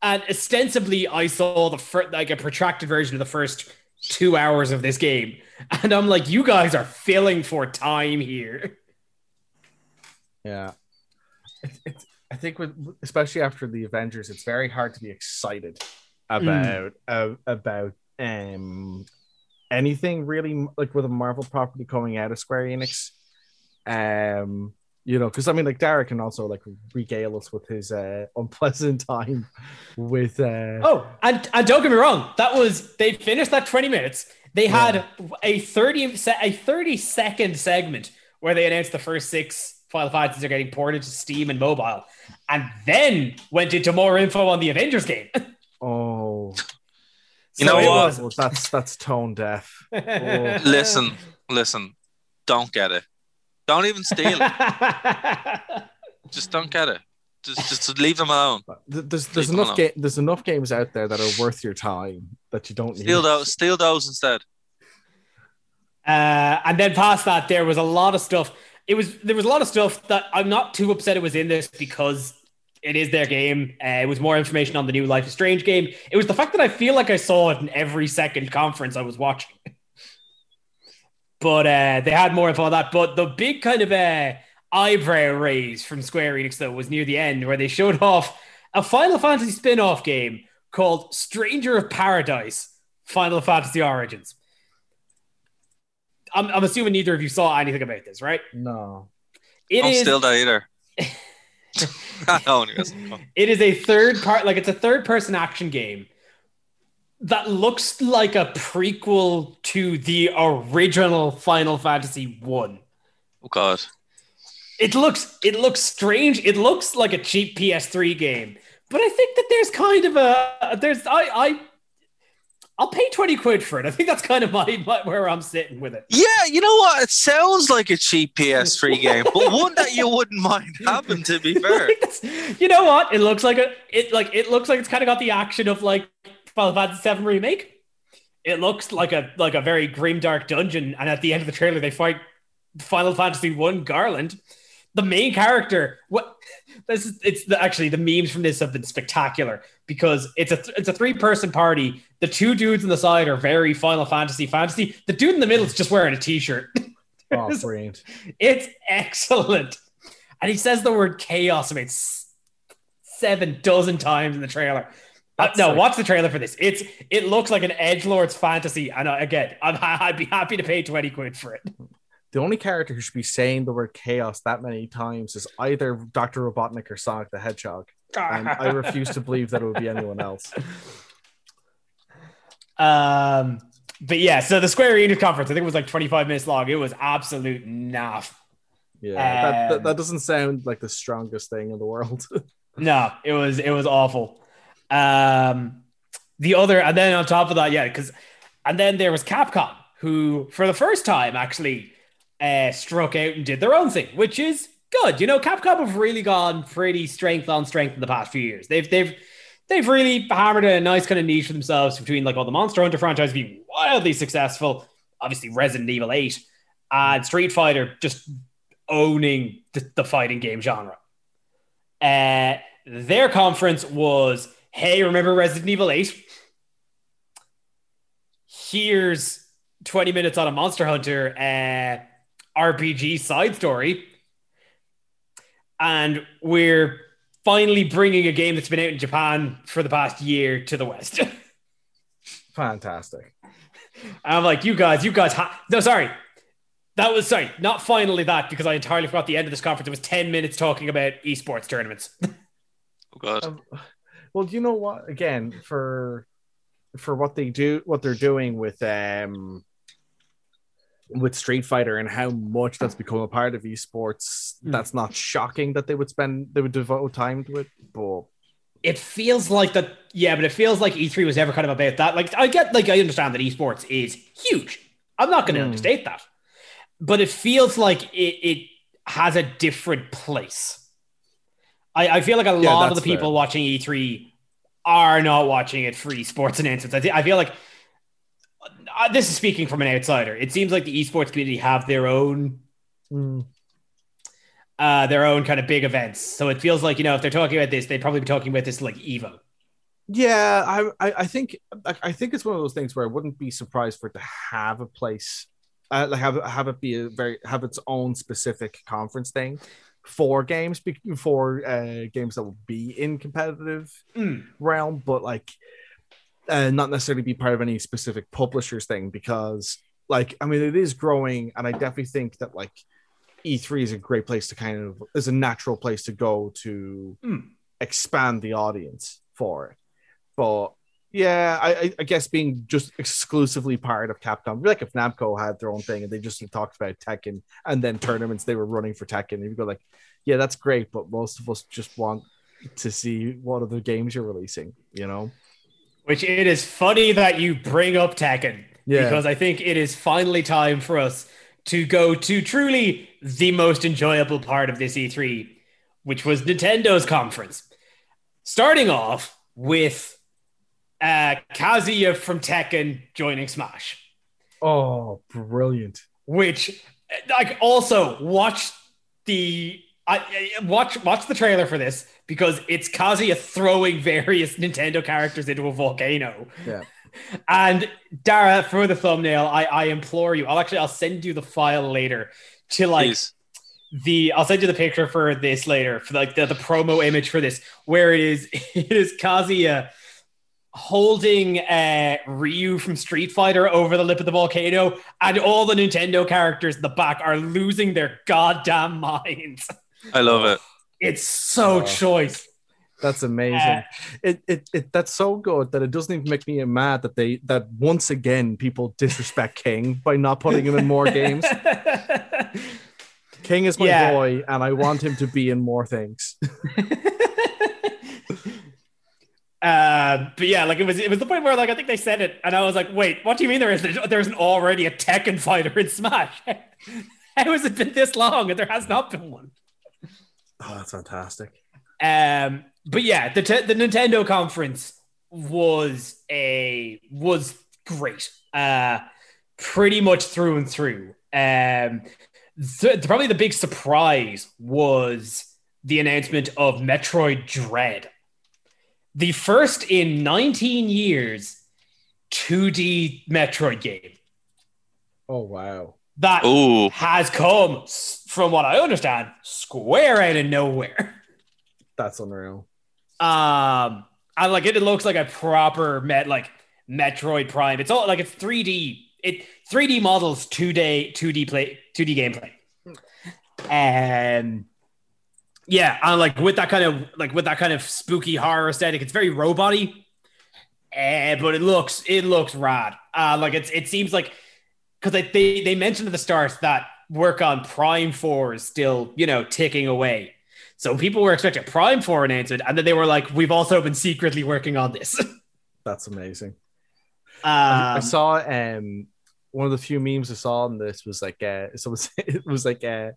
S8: And ostensibly, I saw the fir- like a protracted version of the first two hours of this game. And I'm like, you guys are filling for time here.
S4: Yeah. It's, it's, I think with especially after the Avengers, it's very hard to be excited about uh, about um anything really like with a Marvel property coming out of Square Enix. Um, you know, because I mean, like Dara can also like regale us with his uh, unpleasant time with. Uh,
S8: Oh, and, and don't get me wrong, that was they finished that 20 minutes. They had a 30 a 30 second segment where they announced the first six Final Fantasies are getting ported to Steam and mobile, and then went into more info on the Avengers game.
S4: oh,
S9: You know what?
S8: was-
S4: well, that's that's tone deaf. Oh.
S9: Listen, listen. Don't get it. Don't even steal it. Just don't get it. Just, just leave them alone.
S4: There's there's
S9: Leave them
S4: enough ga- there's enough games out there that are worth your time that you don't need.
S9: Steal those. Steal those instead.
S8: Uh, and then past that, there was a lot of stuff. It was there was a lot of stuff that I'm not too upset it was in this because it is their game. Uh, it was more information on the new Life is Strange game. It was the fact that I feel like I saw it in every second conference I was watching. but uh, they had more info on that. But the big kind of uh, eyebrow raise from Square Enix though was near the end where they showed off a Final Fantasy spin-off game called Stranger of Paradise: Final Fantasy Origins. I'm, I'm assuming neither of you saw anything about this, right?
S4: No.
S8: It
S9: don't
S8: is
S9: steal that either.
S8: it is a third part like it's a third person action game that looks like a prequel to the original Final Fantasy 1.
S9: Oh God.
S8: It looks it looks strange. It looks like a cheap PS3 game. But I think that there's kind of a there's I I I'll pay 20 quid for it. I think that's kind of my, my where I'm sitting with it.
S9: Yeah, you know what? It sounds like a cheap PS3 game, but one that you wouldn't mind having. To be fair,
S8: you know what? It looks like a it like it looks like it's kind of got the action of like Final Fantasy VII remake. It looks like a like a very grim dark dungeon, and at the end of the trailer, they fight Final Fantasy One Garland. The main character, what this is, it's the, actually the memes from this have been spectacular because it's a it's a three person party. The two dudes on the side are very Final Fantasy fantasy. The dude in the middle is just wearing a t shirt.
S4: Oh, brilliant.
S8: It's excellent. And he says the word chaos about seven dozen times in the trailer. Uh, no, watch the trailer for this. It's it looks like an edge lord's fantasy, and I, again, I'm, I'd be happy to pay twenty quid for it.
S4: The only character who should be saying the word chaos that many times is either Dr. Robotnik or Sonic the Hedgehog. And I refuse to believe that it would be anyone else.
S8: Um, but yeah, so the Square Enix conference, I think it was like twenty five minutes long. It was absolute naff.
S4: Yeah, that, that,
S8: Um,
S4: that doesn't sound like the strongest thing in the world.
S8: No, it was it was awful. Um, the other, and then on top of that, yeah, because, and then there was Capcom, who for the first time actually uh, struck out and did their own thing, which is good. You know, Capcom have really gone pretty strength on strength in the past few years. They've they've they've really hammered a nice kind of niche for themselves between like all the Monster Hunter franchise being wildly successful, obviously Resident Evil 8, and Street Fighter just owning the, the fighting game genre. Uh, their conference was, hey, remember Resident Evil 8? Here's 20 minutes on a Monster Hunter uh, RPG side story. And we're finally bringing a game that's been out in Japan for the past year to the West.
S4: Fantastic.
S8: I'm like, you guys, you guys, ha- no, sorry. That was, sorry, not finally that because I entirely forgot the end of this conference. It was 10 minutes talking about esports tournaments.
S9: Oh god.
S4: Um, well, do you know what? Again, for for what they do, what they're doing with um with Street Fighter and how much that's become a part of esports,
S8: Hmm.
S4: that's not shocking that they would spend they would devote time to it. But
S8: it feels like that, yeah, but it feels like E3 was ever kind of about that. Like, I get, like, I understand that esports is huge. I'm not going to
S4: Mm.
S8: understate that. But it feels like it, it has a different place. I, I feel like a
S4: Yeah,
S8: lot of the people
S4: fair.
S8: watching E3 are not watching it for esports announcements. I, thi- I feel like uh, this is speaking from an outsider. It seems like the esports community have their own uh, their own kind of big events. So it feels like you know if they're talking about this, they'd probably be talking about this like Evo.
S4: yeah, I I, I think I, I think it's one of those things where I wouldn't be surprised for it to have a place, uh, like have have it be a very have its own specific conference thing for games be- for uh, games that will be in competitive
S8: Mm.
S4: realm, but like uh, not necessarily be part of any specific publishers thing because like I mean it is growing, and I definitely think that like E3 is a great place to kind of is a natural place to go to
S8: Mm.
S4: expand the audience for it. But yeah, I, I- guess being just exclusively part of Capcom, like if Namco had their own thing and they just talked about Tekken and then tournaments they were running for Tekken, you go like, yeah, that's great, but most of us just want to see what other games you're releasing, you know?
S8: Which it is funny that you bring up Tekken
S4: Yeah.
S8: because I think it is finally time for us to go to truly the most enjoyable part of this E3, which was Nintendo's conference. Starting off with uh, Kazuya from Tekken joining Smash.
S4: Oh, brilliant.
S8: which like also watch the I I- watch watch the trailer for this because it's Kazuya throwing various Nintendo characters into a volcano.
S4: Yeah.
S8: And Dara, for the thumbnail, I, I implore you. I'll actually I'll send you the file later to like
S9: Please.
S8: the I'll send you the picture for this later for like the, the promo image for this where it is it is Kazuya holding uh Ryu from Street Fighter over the lip of the volcano and all the Nintendo characters in the back are losing their goddamn minds.
S9: I love it.
S8: It's so
S4: Oh.
S8: choice.
S4: That's amazing.
S8: Uh,
S4: it, it it that's so good that it doesn't even make me mad that they that once again people disrespect King by not putting him in more games. King is my
S8: Yeah.
S4: boy, and I want him to be in more things.
S8: Uh, but yeah, like it was, it was the point where like I think they said it, and I was like, "Wait, what do you mean there isn't? There isn't already a Tekken fighter in Smash? How has it been this long and there has not been one?"
S4: Oh, that's fantastic.
S8: Um, but yeah, the te- the Nintendo conference was a was great. Uh, pretty much through and through. Um, th- probably the big surprise was the announcement of Metroid Dread, the first in 19 years 2D Metroid game
S4: Oh wow.
S8: That
S9: Ooh.
S8: has come, from what I understand, square out of nowhere.
S4: That's unreal.
S8: Um, and like it, it looks like a proper met like Metroid Prime. It's all like it's 3D. It 3D models, two day, 2D play, 2D gameplay. And yeah, and like with that kind of like with that kind of spooky horror aesthetic, it's very robot-y. Eh, but it looks it looks rad. Uh, like it's it seems like because they, they they mentioned at the start that work on Prime Four is still you know ticking away. So people were expecting Prime 4 announcement, and then they were like, we've also been secretly working on this.
S4: That's amazing. I
S8: Um,
S4: saw um one of the few memes I saw on this was like uh so it was, it was like uh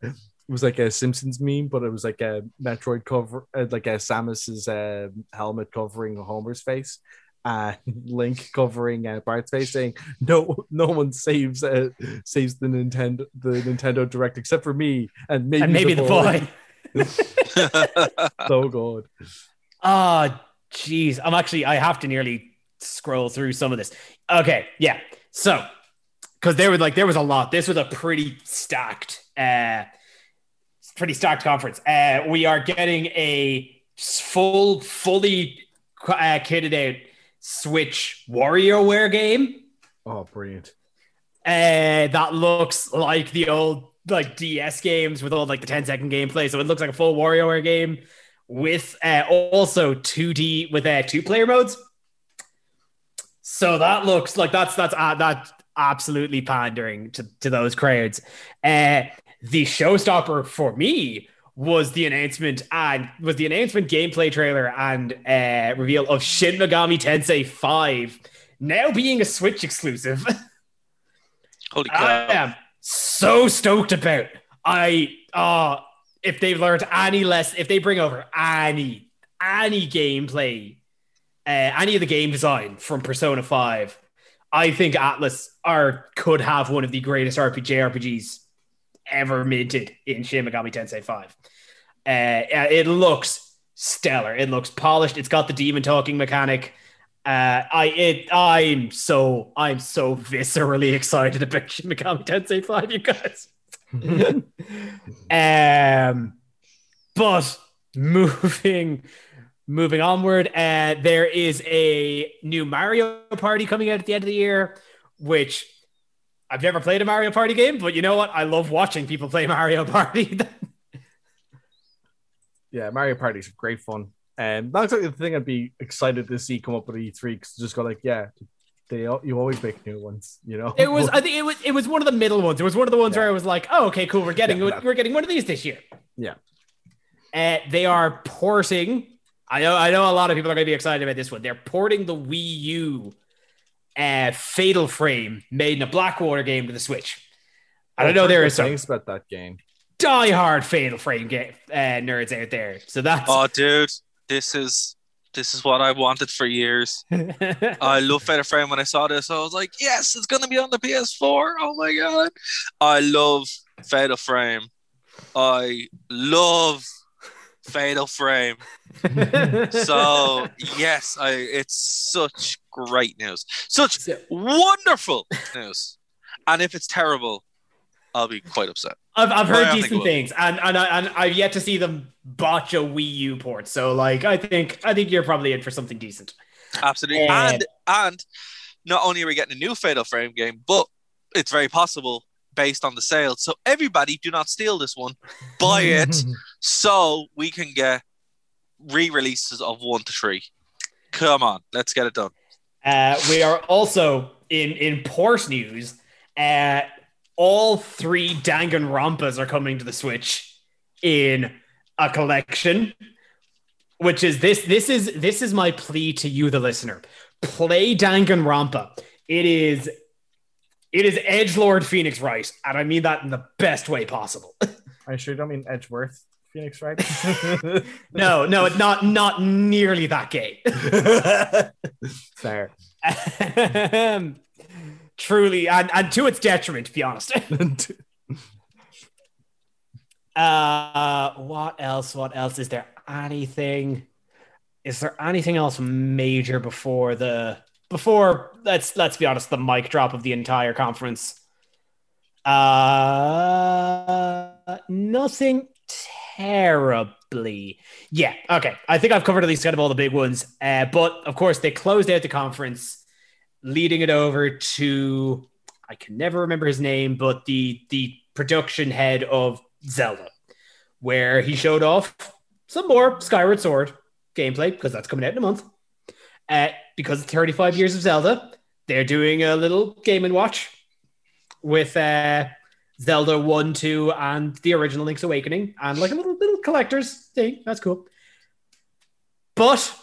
S4: was like a Simpsons meme, but it was like a Metroid cover, uh, like a Samus's uh, helmet covering Homer's face, and Link covering uh, Bart's face, saying, "No, no one saves uh, saves the Nintendo the Nintendo Direct except for me and maybe
S8: and maybe the boy.
S4: so good.
S8: Ah, jeez. I'm actually, I have to nearly scroll through some of this. Okay, yeah. So, because there was like, there was a lot. This was a pretty stacked, uh, pretty stacked conference. Uh, we are getting a full, fully uh, kitted out Switch WarioWare game.
S4: Oh, brilliant.
S8: Uh, that looks like the old like DS games with all like the 10 second gameplay. So it looks like a full WarioWare game with uh, also 2D with uh, two player modes. So that looks like that's that's uh, that's absolutely pandering to, to those crowds. Uh, the showstopper for me was the announcement and was the announcement gameplay trailer and uh, reveal of Shin Megami Tensei 5 now being a Switch exclusive.
S9: Holy
S8: I am so stoked about. I uh if they've learned any less, if they bring over any any gameplay, uh, any of the game design from Persona Five, I think Atlus are could have one of the greatest RPG RPGs ever minted in Shin Megami Tensei Five. Uh, it looks stellar. It looks polished. It's got the demon talking mechanic. Uh, I it I'm so I'm so viscerally excited about Shin Megami Tensei Five, you guys. um, but moving moving onward, uh, there is a new Mario Party coming out at the end of the year, which I've never played a Mario Party game, but you know what? I love watching people play Mario Party.
S4: Yeah, Mario Party's great fun. And that's like the thing I'd be excited to see come up with E3 because just go like, yeah, they you always make new ones, you know.
S8: It was, I think it was, it was one of the middle ones. It was one of the ones
S4: Yeah.
S8: where I was like, oh, okay, cool. We're getting,
S4: Yeah,
S8: we're getting one of these this year.
S4: yeah,
S8: Uh, they are porting. I know, I know, a lot of people are going to be excited about this one. They're porting the Wii U uh, Fatal Frame Maiden of Black Water game to the Switch. I don't know. There is some
S4: things about that game.
S8: Die-hard Fatal Frame game, uh, nerds out there. So that's
S9: Oh, dude, this is this is what I wanted for years. I love Fatal Frame. When I saw this, I was like, yes, it's gonna be on the PS4. Oh my god, I love Fatal Frame. I love Fatal Frame. So yes, I it's such great news, such wonderful news. And if it's terrible, I'll be quite upset.
S8: I've, I've heard decent things, and and, I, and I've yet to see them botch a Wii U port. So like, I think I think you're probably in for something decent.
S9: Absolutely.
S8: And-
S9: And and not only are we getting a new Fatal Frame game, but it's very possible based on the sales. So everybody do not steal this one. Buy it so we can get re-releases of one to three. Come on, let's get it done.
S8: Uh, we are also in in port news. Uh, all three Danganronpas are coming to the Switch in a collection, which is this. This is this is my plea to you, the listener. Play Danganronpa. It is it is Edge Lord Phoenix Wright, and I mean that in the best way possible.
S4: I sure don't mean Edgeworth Phoenix, right?
S8: no, no, it's not not nearly that gay.
S4: Fair.
S8: Um, truly, and, and to its detriment, to be honest. uh, what else? What else? Is there anything? Is there anything else major before the before? Let's let's be honest. The mic drop of the entire conference. Uh, nothing terribly. Yeah. Okay. I think I've covered at least kind of all the big ones. Uh, but of course, they closed out the conference, leading it over to I can never remember his name, but the the production head of Zelda, where he showed off some more Skyward Sword gameplay because that's coming out in a month. Uh, because it's 35 years of Zelda, they're doing a little game and watch with uh, Zelda 1, 2, and the original Link's Awakening, and like a little little collector's thing. That's cool. But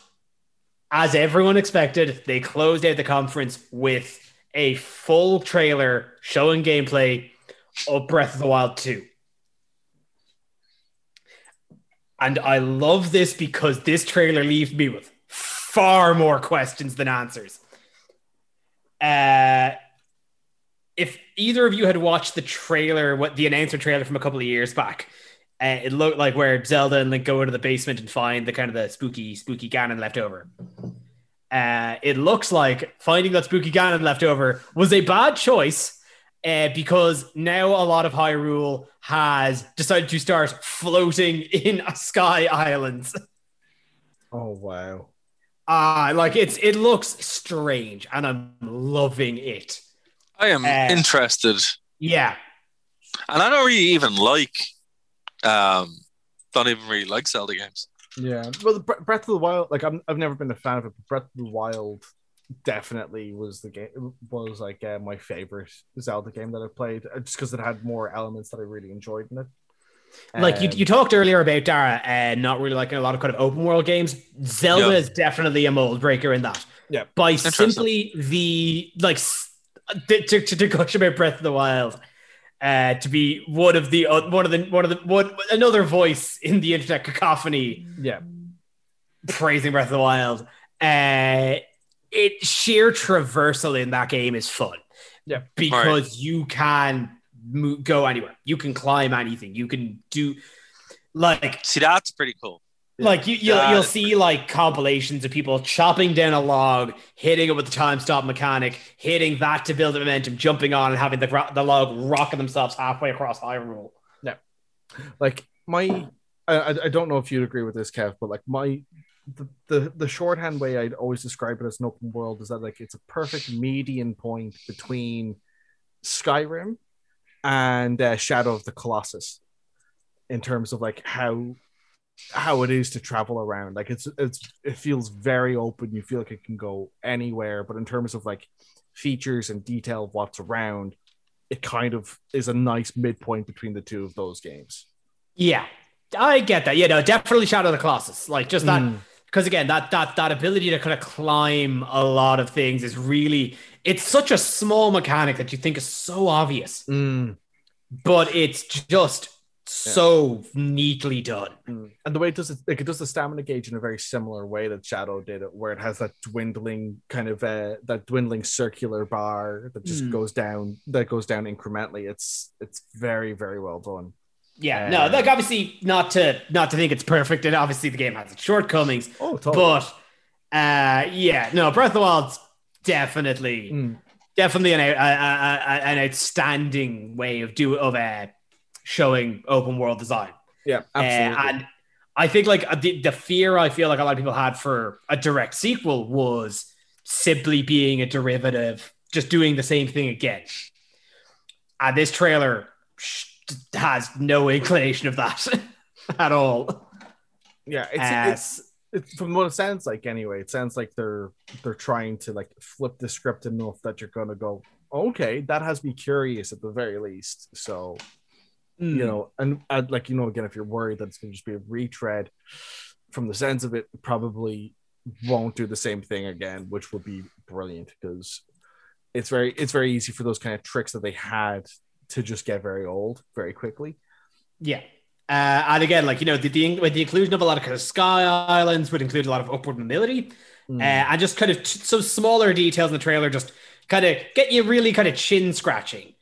S8: as everyone expected, they closed out the conference with a full trailer showing gameplay of Breath of the Wild 2. and I love this because this trailer leaves me with far more questions than answers. Uh, if either of you had watched the trailer, what the announcer trailer from a couple of years back, uh, it looked like where Zelda and Link go into the basement and find the kind of the spooky, spooky Ganon left over. Uh, it looks like finding that spooky Ganon left over was a bad choice uh, because now a lot of Hyrule has decided to start floating in a sky islands.
S4: Oh wow.
S8: Ah, like it's it looks strange, and I'm loving it.
S9: I am
S8: Uh,
S9: interested,
S8: Yeah,
S9: and I don't really even like. Um, don't even really like Zelda games.
S4: Yeah. Well, the Breath of the Wild, like I'm, I've never been a fan of it, but Breath of the Wild definitely was the game was like uh, my favorite Zelda game that I played, uh, just because it had more elements that I really enjoyed in it.
S8: like you,
S4: Um,
S8: you talked earlier about Dara and not really liking a lot of kind of open world games. Zelda
S9: Yeah.
S8: is definitely a mold breaker in that.
S4: Yeah.
S8: by simply the like s- to, to, to gush about Breath of the Wild. Uh, to be one of the uh, one of the one of the one another voice in the internet cacophony
S4: yeah,
S8: praising Breath of the Wild. Uh, it sheer traversal in that game is fun.
S4: Yeah.
S8: because you can mo- go anywhere. You can climb anything. You can do like
S9: See, that's pretty cool.
S8: Like you you'll, you'll see like compilations of people chopping down a log, hitting it with the time stop mechanic, hitting that to build the momentum, jumping on and having the the log rocking themselves halfway across Hyrule. Yeah.
S4: Like my, I, I- I don't know if you'd agree with this, Kev, but like my, the, the the shorthand way I'd always describe it as an open world is that like it's a perfect median point between Skyrim and uh, Shadow of the Colossus in terms of like how how it is to travel around. Like it's it's it feels very open. You feel like it can go anywhere, but in terms of like features and detail of what's around, it kind of is a nice midpoint between the two of those games.
S8: Yeah, I get that. You know, definitely Shadow of the Colossus. Like just that,
S4: Mm.
S8: because again, that that that ability to kind of climb a lot of things is really. It's such a small mechanic that you think is so obvious,
S4: Mm.
S8: but it's just so neatly done.
S4: Mm. And the way it does it, like it does the stamina gauge in a very similar way that Shadow did it, where it has that dwindling kind of uh, that dwindling circular bar that just
S8: Mm.
S4: goes down, that goes down incrementally. It's it's very very well done.
S8: Yeah, no,
S4: Um,
S8: like obviously not to not to think it's perfect, and obviously the game has its shortcomings.
S4: Oh, totally.
S8: But uh, yeah, no, Breath of the Wild's definitely
S4: Mm.
S8: definitely an out- a- a- a- an outstanding way of do of uh, showing open world design.
S4: yeah,
S8: Uh, and I think like uh, the, the fear I feel like a lot of people had for a direct sequel was simply being a derivative, just doing the same thing again. And this trailer has no inclination of that at all.
S4: yeah, it's,
S8: Uh,
S4: it's it's from what it sounds like anyway. It sounds like they're they're trying to like flip the script enough that you're gonna go, okay, that has me curious at the very least. So
S8: Hmm.
S4: you know, and I'd like you know again if you're worried that it's going to just be a retread, from the sense of it, probably won't do the same thing again, which would be brilliant because it's very it's very easy for those kind of tricks that they had to just get very old very quickly.
S8: Yeah. Uh, and again, like, you know, the, the, with the inclusion of a lot of kind of sky islands would include a lot of upward mobility.
S4: Mm.
S8: Uh, and just kind of t- some smaller details in the trailer just kind of get you really kind of chin scratching.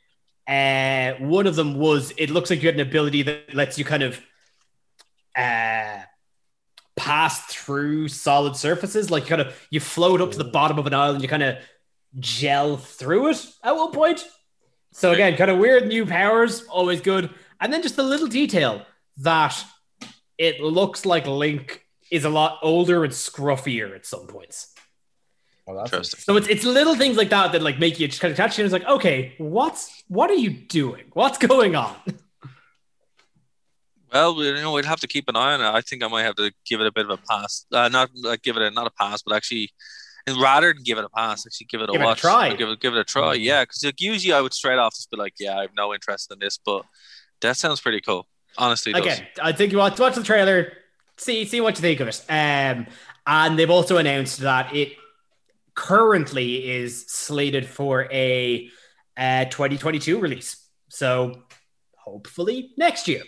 S8: Uh, one of them was it looks like you had an ability that lets you kind of uh, pass through solid surfaces. Like you kind of you float up to the bottom of an island, you kind of gel through it at one point. So again, kind of weird new powers, always good. And then just the little detail that it looks like Link is a lot older and scruffier at some points.
S4: Well, that's
S9: Interesting.
S8: So it's it's little things like that that like make you just kind of touch it. And it's like, okay, what's what are you doing? What's going on?
S9: Well, you know, we'd have to keep an eye on it. I think I might have to give it a bit of a pass. Uh, not like give it a not a pass, but actually, and rather than give it a pass, actually give it a
S8: Give it a try.
S9: Give it give it a try. Yeah, because like, usually I would straight off just be like, yeah, I have no interest in this, but that sounds pretty cool. Honestly, it does.
S8: Again, I think you want to watch the trailer, see see what you think of it. Um, and they've also announced that it currently is slated for a uh, 2022 release. So hopefully next year.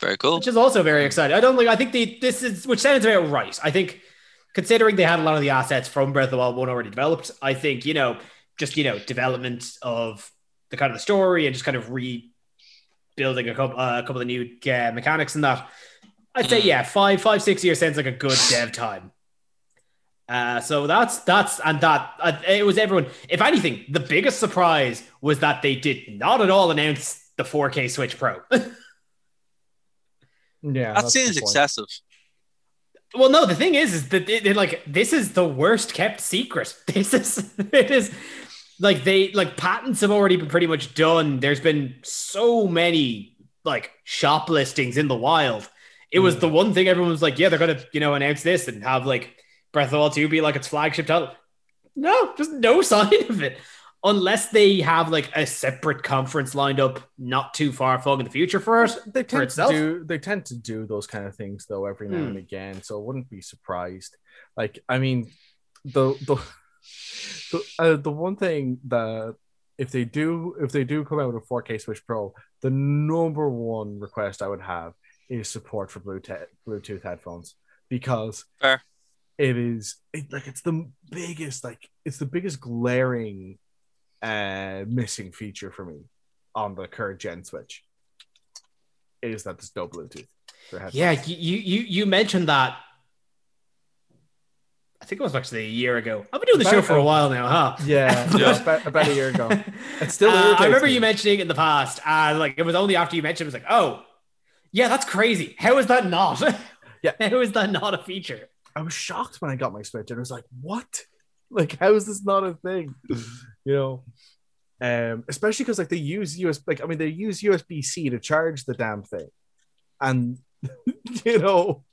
S9: Very cool.
S8: which is also very exciting. I don't think I think the this is which sounds about right. I think considering they had a lot of the assets from Breath of the Wild one already developed, I think you know just you know development of the kind of the story and just kind of rebuilding a couple uh, a couple of new uh, mechanics and that. I'd say yeah, five five six years sounds like a good dev time. Uh, so that's that's and that uh, it was everyone. If anything, the biggest surprise was that they did not at all announce the 4K Switch Pro.
S4: Yeah,
S9: That seems excessive.
S8: Well, no, the thing is, is that it, it, like this is the worst kept secret. This is it is like they like patents have already been pretty much done. There's been so many like shop listings in the wild. It was the one thing everyone was like, yeah, they're gonna you know announce this and have like Breath of the Wild 2 be like its flagship title. No, just no sign of it. Unless they have like a separate conference lined up not too far flung in the future for us.
S4: They
S8: for
S4: tend to do they tend to do those kind of things though every now
S8: Hmm.
S4: and again, so I wouldn't be surprised. Like I mean, the the the, uh, the one thing that if they do if they do come out with a 4K Switch Pro, the number one request I would have is support for Bluetooth Bluetooth headphones because
S9: Fair.
S4: It is it, like it's the biggest like it's the biggest glaring uh missing feature for me on the current gen Switch is that there's no Bluetooth.
S8: Yeah, you you you mentioned that. I think it was actually a year ago. I've been doing the show for a while now, huh?
S4: yeah,
S9: Yeah.
S4: About, about a year ago. It still
S8: Uh, I remember
S4: me.
S8: you mentioning it in the past, and like it was only after you mentioned it, it was like, oh, yeah, that's crazy. How is that not?
S4: Yeah.
S8: how is that not a feature?
S4: I was shocked when I got my Switch and I was like, what? Like, how is this not a thing? you know? Um, especially because like they use US like I mean they use USB C to charge the damn thing. And you know,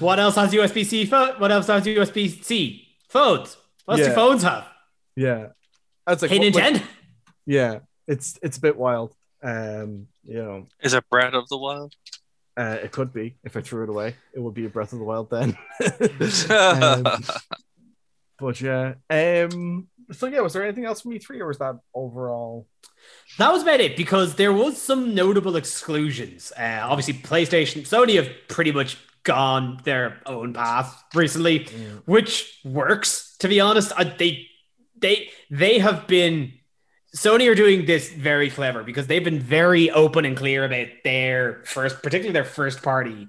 S8: What else has USB C phone? What else has USB C phones? What else do phones have?
S4: yeah. That's like
S8: hey,
S4: what- like-
S8: Nintendo.
S4: yeah, it's it's a bit wild. Um, you know,
S9: Is it Breath of the Wild?
S4: Uh, it could be if I threw it away, it would be a Breath of the Wild then. Um, but yeah, um, so yeah, was there anything else from E3 or was that overall?
S8: That was about it because there was some notable exclusions. Uh, obviously, PlayStation, Sony have pretty much gone their own path recently, which works. To be honest, I, they they they have been Sony are doing this very clever because they've been very open and clear about their first, particularly their first party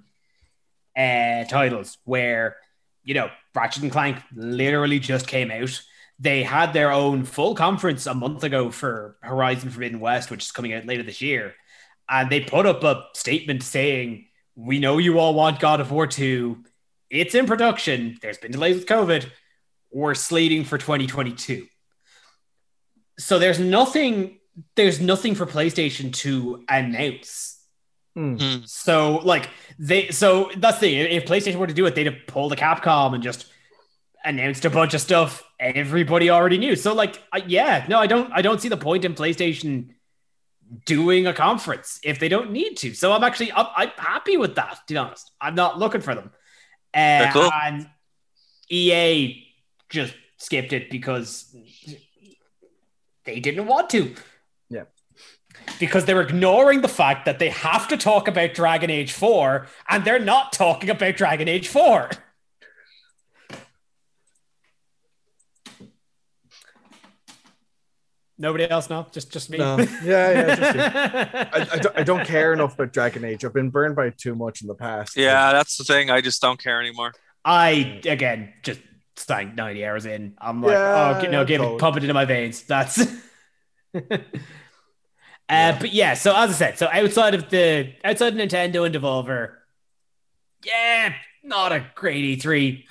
S8: uh, titles, where you know Ratchet and Clank literally just came out. They had their own full conference a month ago for Horizon Forbidden West, which is coming out later this year, and they put up a statement saying, "We know you all want God of War 2. It's in production. There's been delays with COVID. We're slating for 2022." So there's nothing. There's nothing for PlayStation to announce.
S4: Hmm.
S9: Hmm.
S8: So like they so that's the. If PlayStation were to do it, they'd have pulled the Capcom and just announced a bunch of stuff everybody already knew. So like I, yeah, no, I don't I don't see the point in PlayStation doing a conference if they don't need to. So I'm actually I'm, I'm happy with that. To be honest, I'm not looking for them. Uh,
S9: cool.
S8: And EA just skipped it because they didn't want to
S4: Yeah.
S8: because they're ignoring the fact that they have to talk about Dragon Age 4 and they're not talking about Dragon Age 4. Nobody else know? Just just me.
S4: No. Yeah, yeah. Just you. I, I, don't, I don't care enough about Dragon Age. I've been burned by it too much in the past.
S9: Yeah, that's the thing. I just don't care anymore.
S8: I again just stank 90 hours in. I'm like,
S4: Yeah,
S8: oh no, give it pump it into my veins. That's uh but yeah, so as I said, so outside of the outside of Nintendo and Devolver, yeah, not a great E3.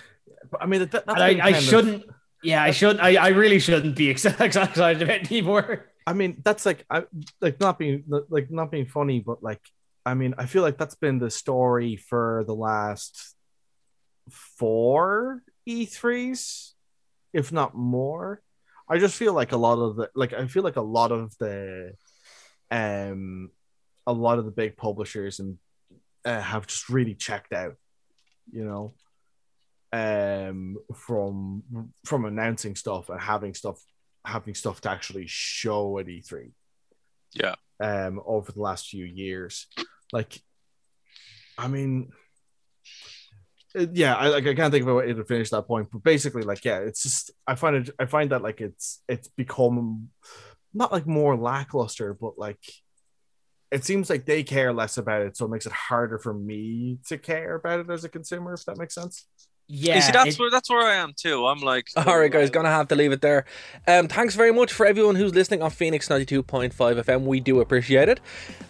S4: I mean, that,
S8: I, I shouldn't yeah, I should I, I really shouldn't be excited about it anymore.
S4: I mean, that's like, I like not being like not being funny, but like, I mean, I feel like that's been the story for the last four E3s, if not more. I just feel like a lot of the like I feel like a lot of the um a lot of the big publishers and uh, have just really checked out, you know, um from from announcing stuff and having stuff having stuff to actually show at E3
S9: Yeah.
S4: um over the last few years. Like I mean, Uh, yeah, I like I can't think of a way to finish that point, but basically, like, yeah, it's just I find it I find that like it's it's become not like more lackluster, but like it seems like they care less about it, so it makes it harder for me to care about it as a consumer, if that makes sense.
S8: Yeah,
S9: you see, that's
S8: it-
S9: where that's where I am too. I'm like,
S2: All right, guys, gonna have to leave it there. Um, thanks very much for everyone who's listening on Phoenix 92.5 FM. We do appreciate it.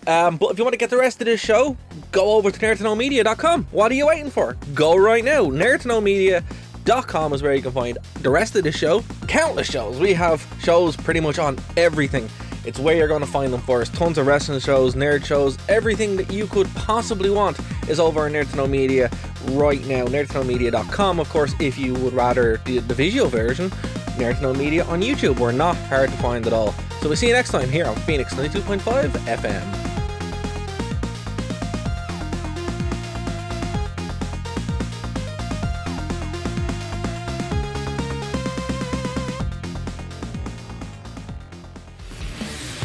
S2: Um, but if you want to get the rest of this show, go over to nerdtoknowmedia.com. What are you waiting for? Go right now. nerdtoknowmedia.com is where you can find the rest of the show. Countless shows. We have shows pretty much on everything. It's where you're going to find them first. Tons of wrestling shows, nerd shows, everything that you could possibly want is over on Nerd to Know Media right now. NerdToKnowMedia.com, of course, if you would rather the, the visual version, Nerd to Know Media on YouTube. We're not hard to find at all. So we'll see you next time here on Phoenix 92.5 FM.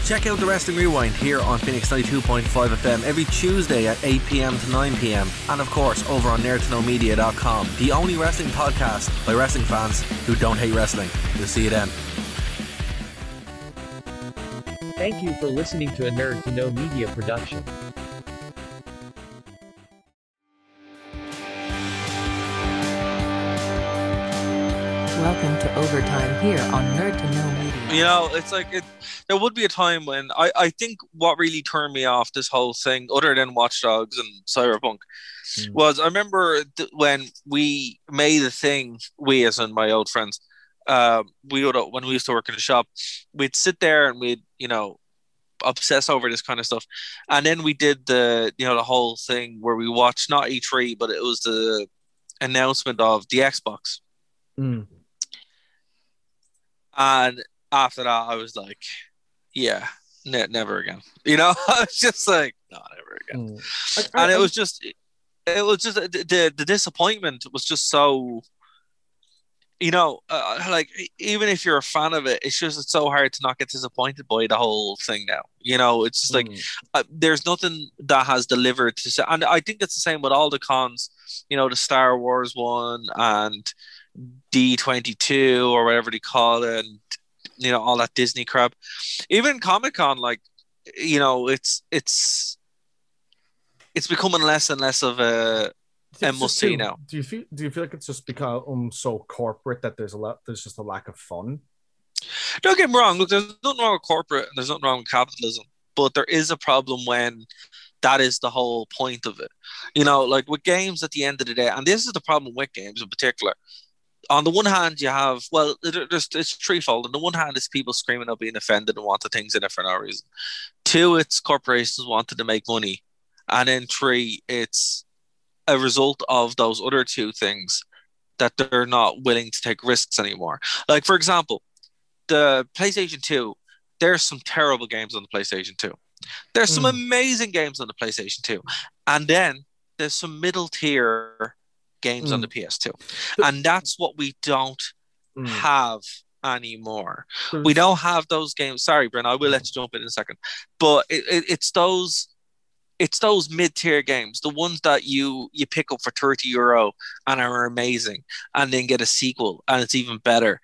S2: Check out the Wrestling Rewind here on Phoenix 92.5 FM every Tuesday at 8 pm to 9 pm. And of course, over on nerdtoknowmedia.com, the only wrestling podcast by wrestling fans who don't hate wrestling. We'll see you then.
S7: Thank you for listening to a Nerd to Know Media production.
S10: Welcome to Overtime here on Nerd to Know Media.
S9: you know, it's like it. There would be a time when I, I think what really turned me off this whole thing, other than Watchdogs and Cyberpunk,
S4: Mm.
S9: was I remember th- when we made a thing. We, as in my old friends, uh, we would when we used to work in the shop, we'd sit there and we'd you know obsess over this kind of stuff, and then we did the you know the whole thing where we watched not E3, but it was the announcement of the Xbox.
S4: Mm.
S9: And after that, I was like, yeah, ne- never again. You know, I was just like, no, never again.
S4: Mm. Like, I-
S9: And it was just, it was just the the, the disappointment was just so. You know, uh, like even if you're a fan of it, it's just it's so hard to not get disappointed by the whole thing now. You know, it's just like
S4: Mm.
S9: uh, there's nothing that has delivered to say, and I think it's the same with all the cons. You know, the Star Wars one and D twenty two or whatever they call it, and you know all that Disney crap. Even Comic Con, like you know, it's it's it's becoming less and less of a and we'll see now.
S4: Do you feel do you feel like it's just become so corporate that there's a lot there's just a lack of fun?
S9: Don't get me wrong. Look, there's nothing wrong with corporate and there's nothing wrong with capitalism, but there is a problem when that is the whole point of it. You know, like with games at the end of the day, and this is the problem with games in particular. On the one hand, you have well, there's it's threefold. On the one hand, it's people screaming about being offended and wanting things in it for no reason. Two, it's corporations wanting to make money, and then three, it's a result of those other two things that they're not willing to take risks anymore. Like for example, the PlayStation 2, there's some terrible games on the PlayStation 2. There's some
S4: Mm.
S9: amazing games on the PlayStation 2. And then there's some middle tier games on
S4: Mm.
S9: the PS2. And that's what we don't
S4: Mm.
S9: have anymore.
S4: There's-
S9: We don't have those games. Sorry, Brent, I will let you jump in in a second. But it, it, it's those it's those mid-tier games, the ones that you you pick up for 30 euro and are amazing, and then get a sequel and it's even better.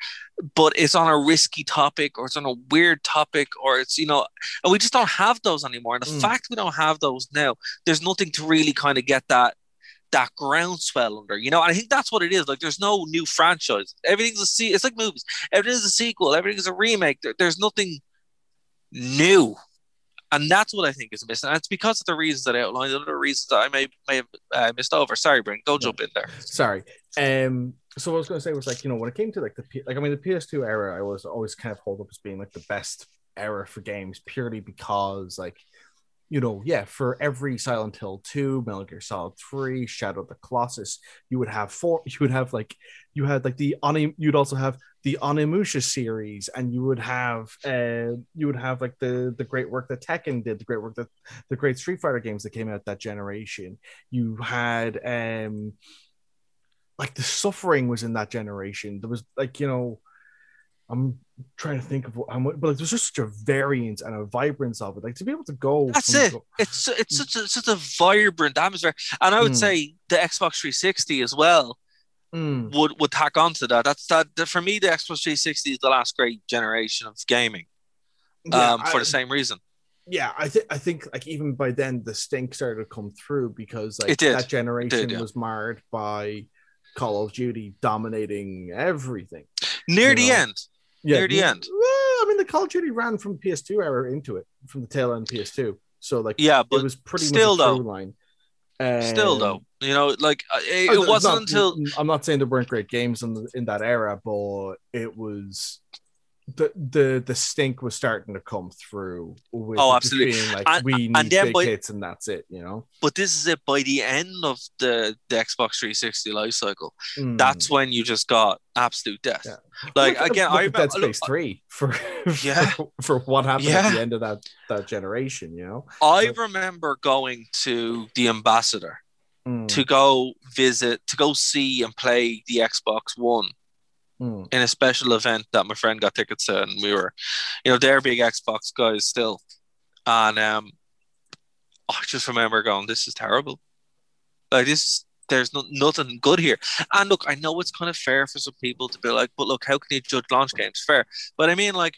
S9: But it's on a risky topic or it's on a weird topic or it's you know, and we just don't have those anymore. And the
S4: Mm.
S9: fact we don't have those now, there's nothing to really kind of get that that groundswell under, you know. And I think that's what it is. Like, there's no new franchise. Everything's a se- It's like movies. Everything's a sequel. Everything's a remake. There, there's nothing new, and that's what I think is missing. And it's because of the reasons that I outlined. The other reasons that I may may have uh, missed over. Sorry, Brent. Go jump in there.
S4: Sorry. Um. So what I was going to say was like you know when it came to like the P- like I mean the PS2 era I was always kind of hold up as being like the best era for games purely because like you know yeah for every Silent Hill 2, Metal Gear Solid 3, Shadow of the Colossus you would have four you would have like you had like the you'd also have the Onimusha series and you would have uh you would have like the the great work that Tekken did the great work that the great Street Fighter games that came out that generation you had um like the suffering was in that generation. There was like you know, I'm trying to think of what, how much, but like, there's just such a variance and a vibrance of it. Like to be able to go.
S9: That's
S4: from
S9: it.
S4: go-
S9: It's it's such a such a vibrant atmosphere, and I would
S4: Mm.
S9: say the Xbox 360 as well
S4: Mm,
S9: would would tack onto that. That's that, for me. The Xbox 360 is the last great generation of gaming,
S4: yeah,
S9: um, for
S4: I-
S9: the same reason.
S4: yeah, I think I think like even by then the stink started to come through because like
S9: It did.
S4: that generation
S9: yeah.
S4: was marred by Call of Duty dominating everything.
S9: Near the
S4: know.
S9: end,
S4: Yeah,
S9: Near the end.
S4: Well, I mean, the Call of Duty ran from PS2 era into it, from the tail end PS2. So like,
S9: yeah,
S4: it was pretty
S9: still,
S4: much a
S9: though.
S4: line.
S9: still
S4: Um,
S9: though, you know, like it, it wasn't
S4: not-
S9: until
S4: I'm not saying there weren't great games in the, in that era, but it was the the the stink was starting to come through. With
S9: Oh, absolutely.
S4: being like
S9: And-
S4: we need
S9: and
S4: big
S9: by-
S4: hits and that's it. You know,
S9: but this is it by the end of the, the Xbox 360 life cycle.
S4: Mm.
S9: That's when you just got absolute death.
S4: Yeah.
S9: Like
S4: Look
S9: again,
S4: look
S9: I
S4: at Dead
S9: remember,
S4: Space
S9: look,
S4: Three for
S9: Yeah.
S4: for, for what happened at the end of that that generation. You know,
S9: I
S4: But-
S9: remember going to the ambassador
S4: Mm,
S9: to go visit, to go see and play the Xbox One
S4: mm.
S9: in a special event that my friend got tickets to, and we were, you know, they're big Xbox guys still, and um, I just remember going, "This is terrible. Like this, there's no, nothing good here." And look, I know it's kind of fair for some people to be like, "But look, how can you judge launch games?" Fair, but I mean, like,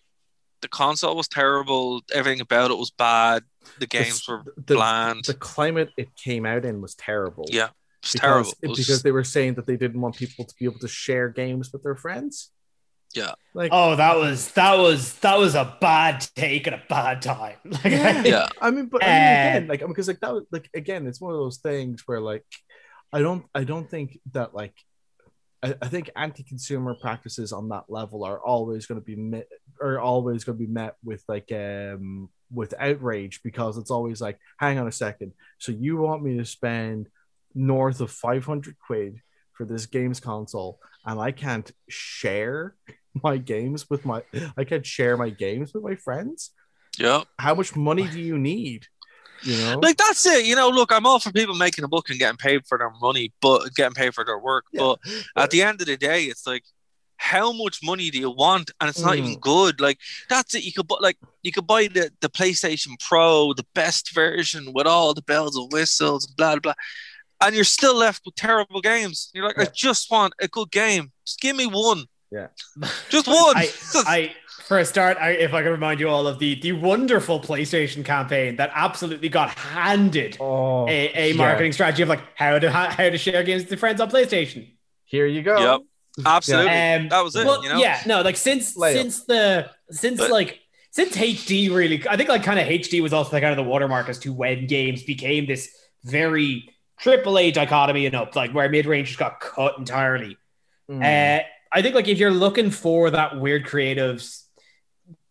S9: the console was terrible. Everything about it was bad. The games
S4: The-
S9: were bland.
S4: The climate it came out in was terrible.
S9: yeah, it's
S4: because,
S9: terrible. It was
S4: because they were saying that they didn't want people to be able to share games with their friends.
S9: Yeah.
S4: Like
S8: Oh, that was that was that was a bad take at a bad time. Like,
S4: yeah.
S9: Yeah.
S4: I mean, but I mean,
S8: Uh,
S4: again, like because like that was like again, it's one of those things where like I don't I don't think that like I, I think anti-consumer practices on that level are always going to be met are always going to be met with like um with outrage because it's always like hang on a second so you want me to spend north of 500 quid for this games console and I can't share my games with my I can't share my games with my friends
S9: yeah.
S4: how much money do you need you know
S9: Like that's it. You know, look, I'm all for people making a book and getting paid for their money, but getting paid for their work.
S4: Yeah.
S9: But at the end of the day, it's like, how much money do you want? And it's not
S4: Mm.
S9: even good. Like that's it. You could buy like you could buy the, the PlayStation Pro, the best version with all the bells and whistles, and blah blah. And you're still left with terrible games. You're like, I just want a good game. Just give me one.
S4: Yeah.
S9: Just one.
S8: I,
S9: Just-
S8: I for a start, I, if I can remind you all of the the wonderful PlayStation campaign that absolutely got handed
S4: oh
S8: a, a
S4: yeah.
S8: marketing strategy of like how to how, how to share games with your friends on PlayStation.
S4: here you go
S9: Yep. Absolutely.
S8: Um,
S9: That was it,
S8: Well,
S9: you know?
S8: yeah, no, like since
S4: Layup.
S8: since the since
S9: But-
S8: like since HD really, I think like kind of HD was also like kind of the watermark as to when games became this very triple A dichotomy, you know, like where mid range just got cut entirely.
S4: Mm.
S8: Uh, I think like if you're looking for that weird creatives,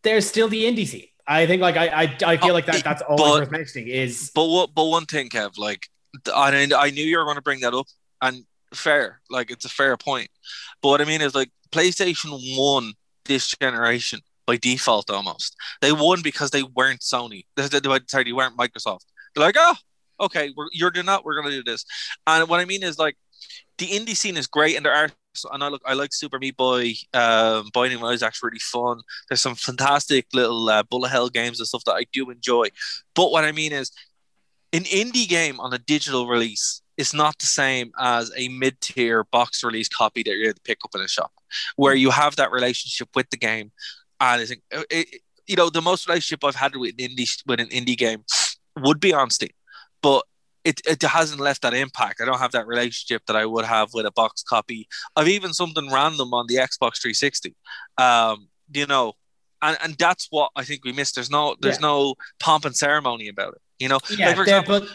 S8: there's still the indie scene. I think like I I, I feel
S9: Oh,
S8: like that that's always
S9: but-
S8: worth mentioning is
S9: But what? But one thing, Kev, like, I I knew you were going to bring that up, and fair, like, it's a fair point. But what I mean is, like, PlayStation won this generation by default almost. They won because they weren't Sony. They, they, they- sorry, they weren't Microsoft. They're like, oh, okay, you're doing that. We're going to do this. And what I mean is, like, the indie scene is great, and there are. And I look, I like Super Meat Boy. Um, Binding of Isaac's really fun. There's some fantastic little uh, bullet hell games and stuff that I do enjoy. But what I mean is, an indie game on a digital release is not the same as a mid-tier box release copy that you're to pick up in a shop, where you have that relationship with the game. And I think, it, it- you know, the most relationship I've had with an indie with an indie game would be on Steam, but it, it hasn't left that impact. I don't have that relationship that I would have with a box copy of even something random on the Xbox 360. Um, you know, and, and that's what I think we missed. There's no there's
S8: Yeah.
S9: no pomp and ceremony about it. You know,
S8: yeah,
S9: like example,
S8: but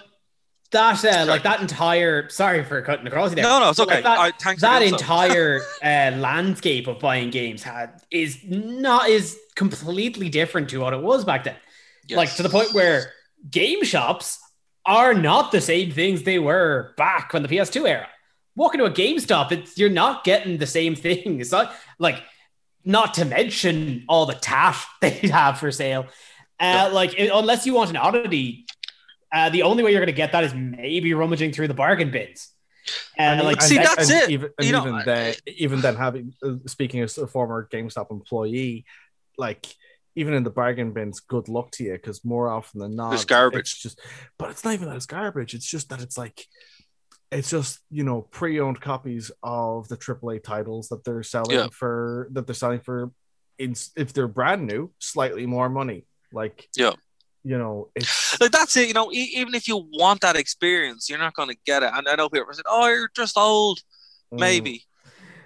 S8: that uh, like that entire sorry for cutting across you there.
S9: no, no, it's
S8: but, like,
S9: okay.
S8: that-
S9: I, thanks
S8: that entire uh, landscape of buying games had is not is completely different to what it was back then.
S9: Yes.
S8: Like to the point where game shops are not the same things they were back when the PS2 era. Walk into a GameStop, it's you're not getting the same thing. It's not like not to mention all the tat they have for sale. Uh, Like it- unless you want an oddity, uh, the only way you're going to get that is maybe rummaging through the bargain bins. And, like,
S9: See, that's it.
S4: Even, and
S9: You know,
S4: even then, even then, having uh, speaking as a former GameStop employee, like even in the bargain bins, good luck to you because more often than not,
S9: There's garbage.
S4: It's just, but it's not even that it's garbage. It's just that it's like, it's just you know pre-owned copies of the AAA titles that they're selling
S9: Yeah.
S4: for that they're selling for, in, if they're brand new, slightly more money. Like
S9: Yeah.
S4: you know, it's
S9: like that's it. You know, e- even if you want that experience, you're not going to get it. And I know people are saying, "Oh, you're just old."
S4: Mm.
S9: Maybe,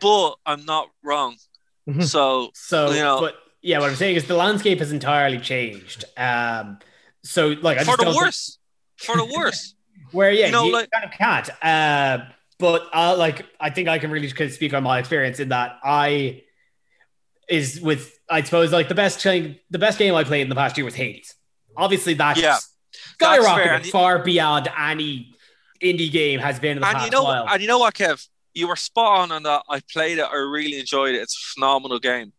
S9: but I'm not wrong. So,
S8: So,
S9: you know,
S8: but yeah, what I'm saying is the landscape has entirely changed. Um, so like I
S9: for the
S8: don't think-
S9: worse, for the worse.
S8: where yeah,
S9: You know,
S8: you
S9: like-
S8: kind of can't. Uh, but uh, like I think I can really speak on my experience in that I is with I suppose like the best thing, the best game I played in the past year was Hades. Obviously, that's
S9: Yeah,
S8: skyrocketed far beyond any indie game has been in the
S9: and
S8: past
S9: you know,
S8: while.
S9: and you know what, Kev, you were spot on on that. I played it. I really enjoyed it. It's a phenomenal game.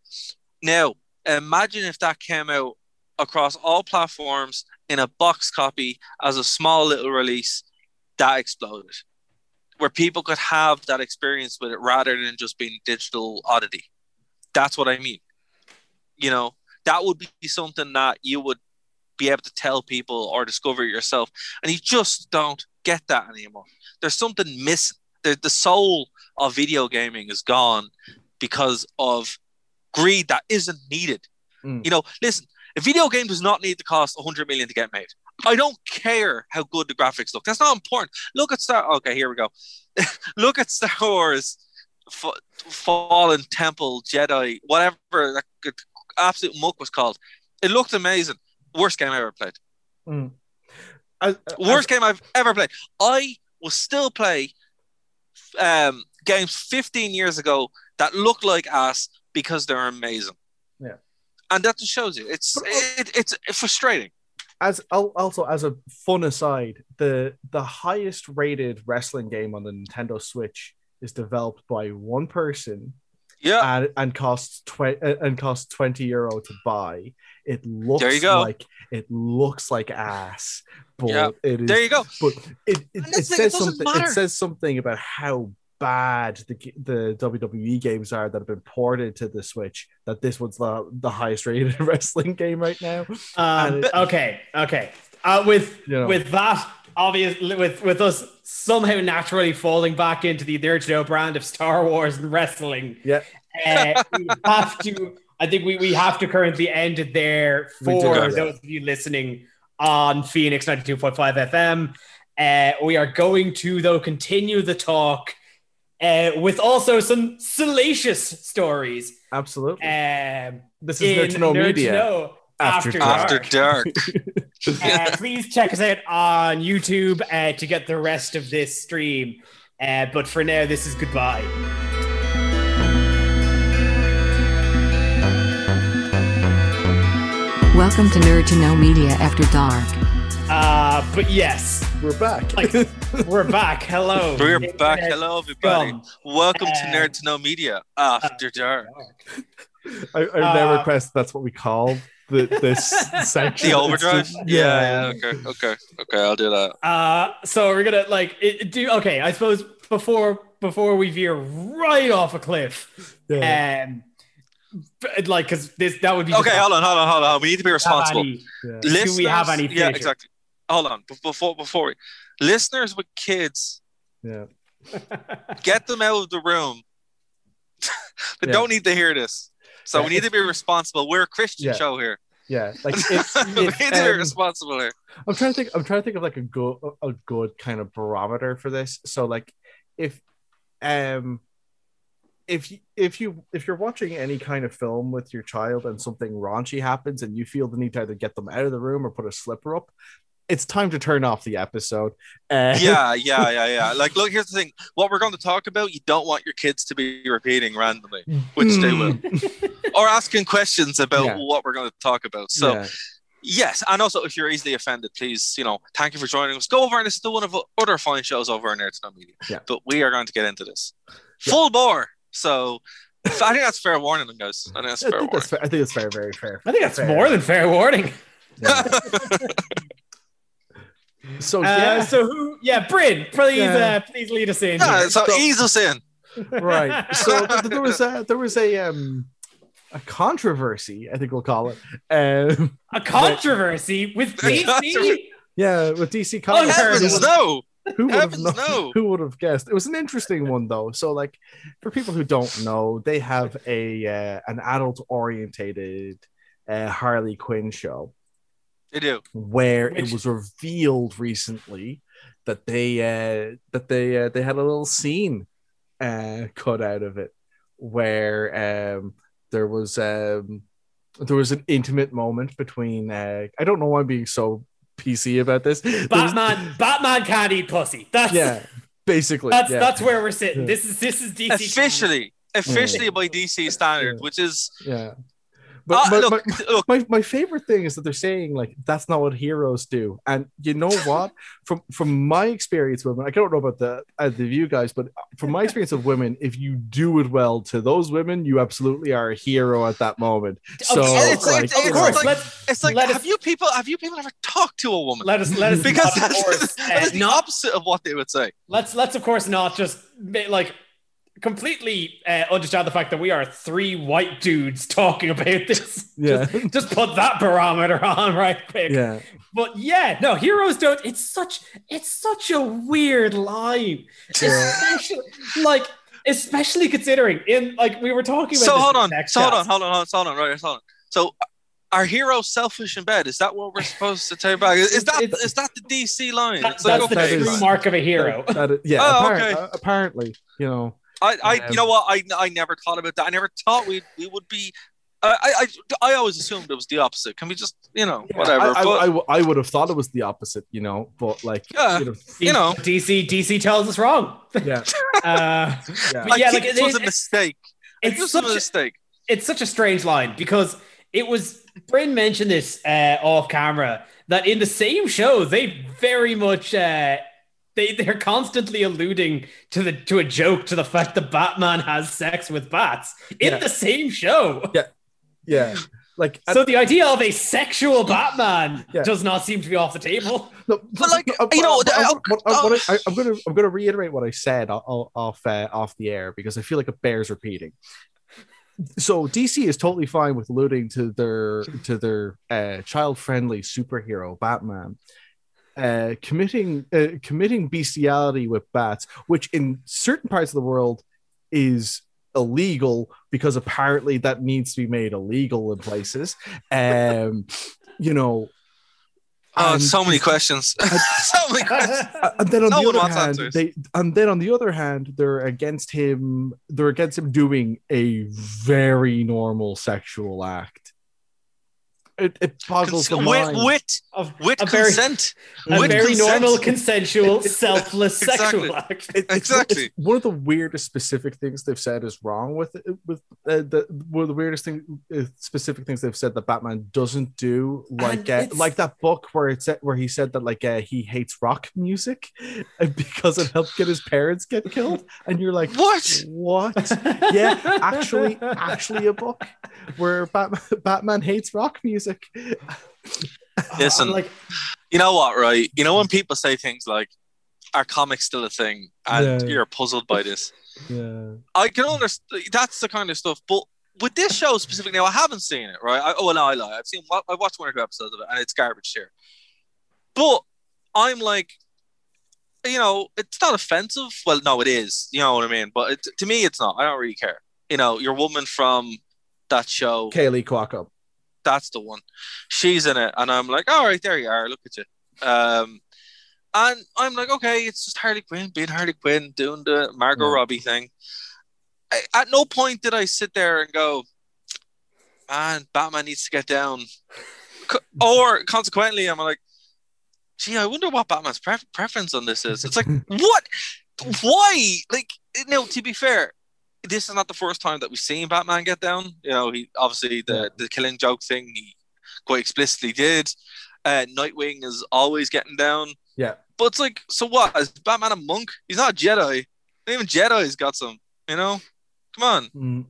S9: Now, imagine if that came out across all platforms in a box copy as a small little release that exploded, where people could have that experience with it rather than just being digital oddity. That's what I mean. You know, that would be something that you would be able to tell people or discover yourself, and you just don't get that anymore. There's something missing. The, the soul of video gaming is gone because of greed that isn't needed.
S4: Mm.
S9: You know, listen, a video game does not need to cost 100 million to get made. I don't care how good the graphics look. That's not important. Look at Star. Okay, here we go. look at Star Wars, F- Fallen Temple, Jedi, whatever that absolute muck was called. It looked amazing. Worst game I ever played.
S4: Mm. As-
S9: Worst game I've ever played. I will still play um, games 15 years ago that look like ass because they're amazing.
S4: Yeah.
S9: And that just shows you it's oh, it, it's frustrating.
S4: as also as a fun aside, the the highest rated wrestling game on the Nintendo Switch is developed by one person
S9: Yeah.
S4: and, and costs twenty uh, and costs twenty euro to buy. It looks
S9: There you go.
S4: like it looks like ass, but
S9: Yeah.
S4: it is
S9: There you go.
S4: But it it, it
S9: that's the thing,
S4: says
S9: it
S4: something.
S9: matter.
S4: It says something about how bad the the WWE games are that have been ported to the Switch. That this one's the the highest rated wrestling game right now.
S8: Um,
S4: it-
S8: okay, okay. Uh, with
S4: You know.
S8: with that obvious with with us somehow naturally falling back into the Nerd to Know brand of Star Wars and wrestling.
S4: Yeah.
S8: Uh, we have to. I think we, we have to currently end it there for those of you listening on Phoenix ninety two point five FM. Uh, we are going to though continue the talk uh, with also some salacious stories.
S4: Absolutely.
S8: Um,
S4: This is Nerd to Know
S8: Nerd to
S4: Media.
S8: Know
S4: After
S9: After dark.
S8: uh, please check us out on YouTube uh, to get the rest of this stream. Uh, but for now, this is goodbye.
S10: Welcome to Nerd to Know Media After Dark.
S8: Uh, but yes,
S4: We're back.
S8: like we're back. Hello,
S9: We're
S8: Internet
S9: back. Hello, everybody.
S8: scum.
S9: Welcome to
S8: Uh,
S9: Nerd to Know Media After Dark.
S4: I, I now
S8: Uh,
S4: request that's what we call the, this section.
S9: The
S4: It's
S9: overdrive?
S4: just-
S9: yeah, yeah. Okay, okay, okay. I'll do that.
S8: Uh, so we're gonna like it, do. Okay, I suppose before before we veer right off a cliff,
S4: yeah.
S8: um, like because this that would be
S9: Okay, hold on, hold on, hold on. We need to be responsible.
S8: any-
S4: yeah.
S9: Listeners,
S8: we have any
S9: Yeah, exactly. Hold on. Before before we listeners with kids,
S4: yeah.
S9: get them out of the room. they
S4: Yeah.
S9: don't need to hear this. So
S4: Yeah,
S9: we need to be responsible. We're a Christian
S4: Yeah.
S9: show here.
S4: Yeah, like if,
S9: we
S4: if,
S9: need to be
S4: um,
S9: responsible here.
S4: I'm trying to think. I'm trying to think of like a good, a good kind of barometer for this. So like, if, um, if you, if you if you're watching any kind of film with your child and something raunchy happens and you feel the need to either get them out of the room or put a slipper up, it's time to turn off the episode. Uh,
S9: yeah, yeah, yeah, yeah. Like, look, here's the thing. What we're going to talk about, you don't want your kids to be repeating randomly, which they will, or asking questions about
S4: Yeah.
S9: what we're going to talk about. So,
S4: Yeah.
S9: yes, and also if you're easily offended, please, you know, thank you for joining us. Go over and listen to one of our other fine shows over on Nerds No Media.
S4: Yeah.
S9: But we are going to get into this full bore. So, I think that's fair warning, guys. I think that's
S4: I
S9: fair
S4: think
S9: warning.
S4: that's fair. I think it's very very fair.
S8: I think that's
S4: Fair.
S8: more than fair warning.
S4: So
S8: Uh,
S4: yeah,
S8: So who? Yeah, Bryn, please,
S4: Yeah.
S8: uh, please lead us in.
S9: Yeah,
S8: here.
S9: so ease us in.
S4: right. So th- there was a there was a um a controversy, I think we'll call it. Um,
S8: a controversy with DC.
S4: yeah, with DC
S8: Oh,
S4: Comics.
S9: Heavens no!
S4: Who would have known,
S9: no!
S4: Who would have guessed? It was an interesting one though. So, like, for people who don't know, they have a uh, an adult orientated uh, Harley Quinn show
S9: They do.
S4: where
S8: Which-
S4: it was revealed recently that they uh, that they uh, they had a little scene uh, cut out of it where um, there was um, there was an intimate moment between uh, I don't know why I'm being so PC about this. There was-
S8: Batman, Batman can't eat pussy. That's
S4: yeah, basically.
S8: that's
S4: yeah.
S8: that's where we're sitting.
S4: Yeah.
S8: This is this is DC.
S9: Officially, officially by DC standard, which is
S4: Yeah. But,
S9: Ah,
S4: but-
S9: look,
S4: but
S9: look.
S4: my, my favorite thing is that they're saying like that's not what heroes do. And you know what? from from my experience with women, I don't know about the uh, the view guys, but from my experience of women, if you do it well to those women, you absolutely are a hero at that moment. So
S9: it's,
S4: like,
S9: it's,
S4: you
S9: it's like, it's like have
S8: us-
S9: you people have you people ever talked to a woman?
S8: Let us let us
S9: because
S8: not, of
S9: that's,
S8: course,
S9: that
S8: uh,
S9: the opposite of what they would say.
S8: let's let's of course not just like completely uh, understand the fact that we are three white dudes talking about this.
S4: Yeah.
S8: just, just put that barometer on right quick.
S4: yeah.
S8: But yeah, no, heroes don't. It's such it's such a weird line, especially like especially considering in like we were talking about.
S9: So hold on, so hold on, hold on, hold on, hold on, right, hold on. So are heroes selfish in bed? Is that what we're supposed to take back? Is that
S8: It's-
S9: is that the DC line?
S8: That-
S9: It's like
S8: that's
S9: okay,
S8: the true
S4: is-
S8: mark of a hero.
S4: That- that is- yeah.
S9: Oh,
S4: apparent-
S9: okay.
S4: uh, apparently, you know.
S9: I, I,
S4: Um,
S9: you know what? I, I never thought about that. I never thought we, we would be. I, I, I, I always assumed it was the opposite. Can we just, you know, whatever?
S4: I, I,
S9: but,
S4: I, w- I would have thought it was the opposite, you know, but like,
S9: Yeah.
S4: you know,
S9: you know,
S8: DC DC tells us wrong.
S4: yeah,
S8: Uh,
S4: yeah.
S8: yeah, like
S9: this
S8: it-
S9: was a mistake.
S8: It's
S9: was
S8: such
S9: a
S8: a,
S9: mistake.
S8: it's such a strange line because it was Bryn mentioned this uh, off camera that in the same show they very much uh, they they're constantly alluding to the to a joke to the fact that Batman has sex with bats in
S4: Yeah.
S8: the same show.
S4: yeah. yeah. Like,
S8: So the idea of a sexual Batman
S4: Yeah.
S8: does not seem to be off the table.
S4: No,
S9: But, like,
S4: uh,
S9: you know,
S4: but I-
S9: I-
S4: what- what-
S9: oh.
S4: what I, am gonna I'm gonna reiterate what I said o- o- off uh, off the air because I feel like it bears repeating. So DC is totally fine with alluding to their to their uh, child friendly superhero Batman. Uh, committing uh, committing bestiality with bats, which in certain parts of the world is illegal because apparently that needs to be made illegal in places. Um, you know,
S9: Oh, so many questions. so many questions.
S4: and then on
S9: No
S4: the other hand,
S9: answers.
S4: they and then on the other hand, they're against him. They're against him doing a very normal sexual act. It, it boggles the
S9: Cons-
S4: mind.
S9: with, with,
S8: Of
S9: with
S8: a very,
S9: consent.
S8: a
S9: with
S8: very
S9: consent.
S8: normal, consensual, selfless
S9: Exactly.
S8: sexual act.
S4: It-
S9: Exactly.
S4: it's one of the weirdest specific things they've said is wrong with with uh, the one of the weirdest thing uh, specific things they've said that Batman doesn't do like uh, like that book where it said where he said that like uh, he hates rock music because it helped get his parents get killed and you're like
S9: What?
S4: what yeah actually actually a book where Batman Batman hates rock music
S9: Listen,
S8: like
S9: you know what, right? You know when people say things like, "Are comics still a thing?" and
S4: Yeah.
S9: you're puzzled by this.
S4: yeah
S9: I can understand. That's the kind of stuff. But with this show specifically, now I haven't seen it. Right? I, oh, well, no, I lie. I've seen. I watched one or two episodes of it, and it's garbage here. But I'm like, you know, it's not offensive. Well, no, it is. You know what I mean? But it, to me, it's not. I don't really care. You know, your woman from that show.
S4: Kaley Cuoco
S9: that's the one. She's in it, and I'm like, all right, there you are. Look at you. Um, and I'm like, okay, it's just Harley Quinn being Harley Quinn doing the Margot
S4: Yeah.
S9: Robbie thing. I, at no point did I sit there and go, man, Batman needs to get down. Or consequently, I'm like, gee, I wonder what Batman's pref- preference on this is. It's like, what? Why? Like, no, to be fair, this is not the first time that we've seen Batman get down. You know, he obviously the, the killing joke thing he quite explicitly did. Uh, Nightwing is always getting down.
S4: yeah
S9: But it's like, so what? Is Batman a monk? He's not a Jedi. Even Jedi's got some, you know? Come on.
S4: Mm.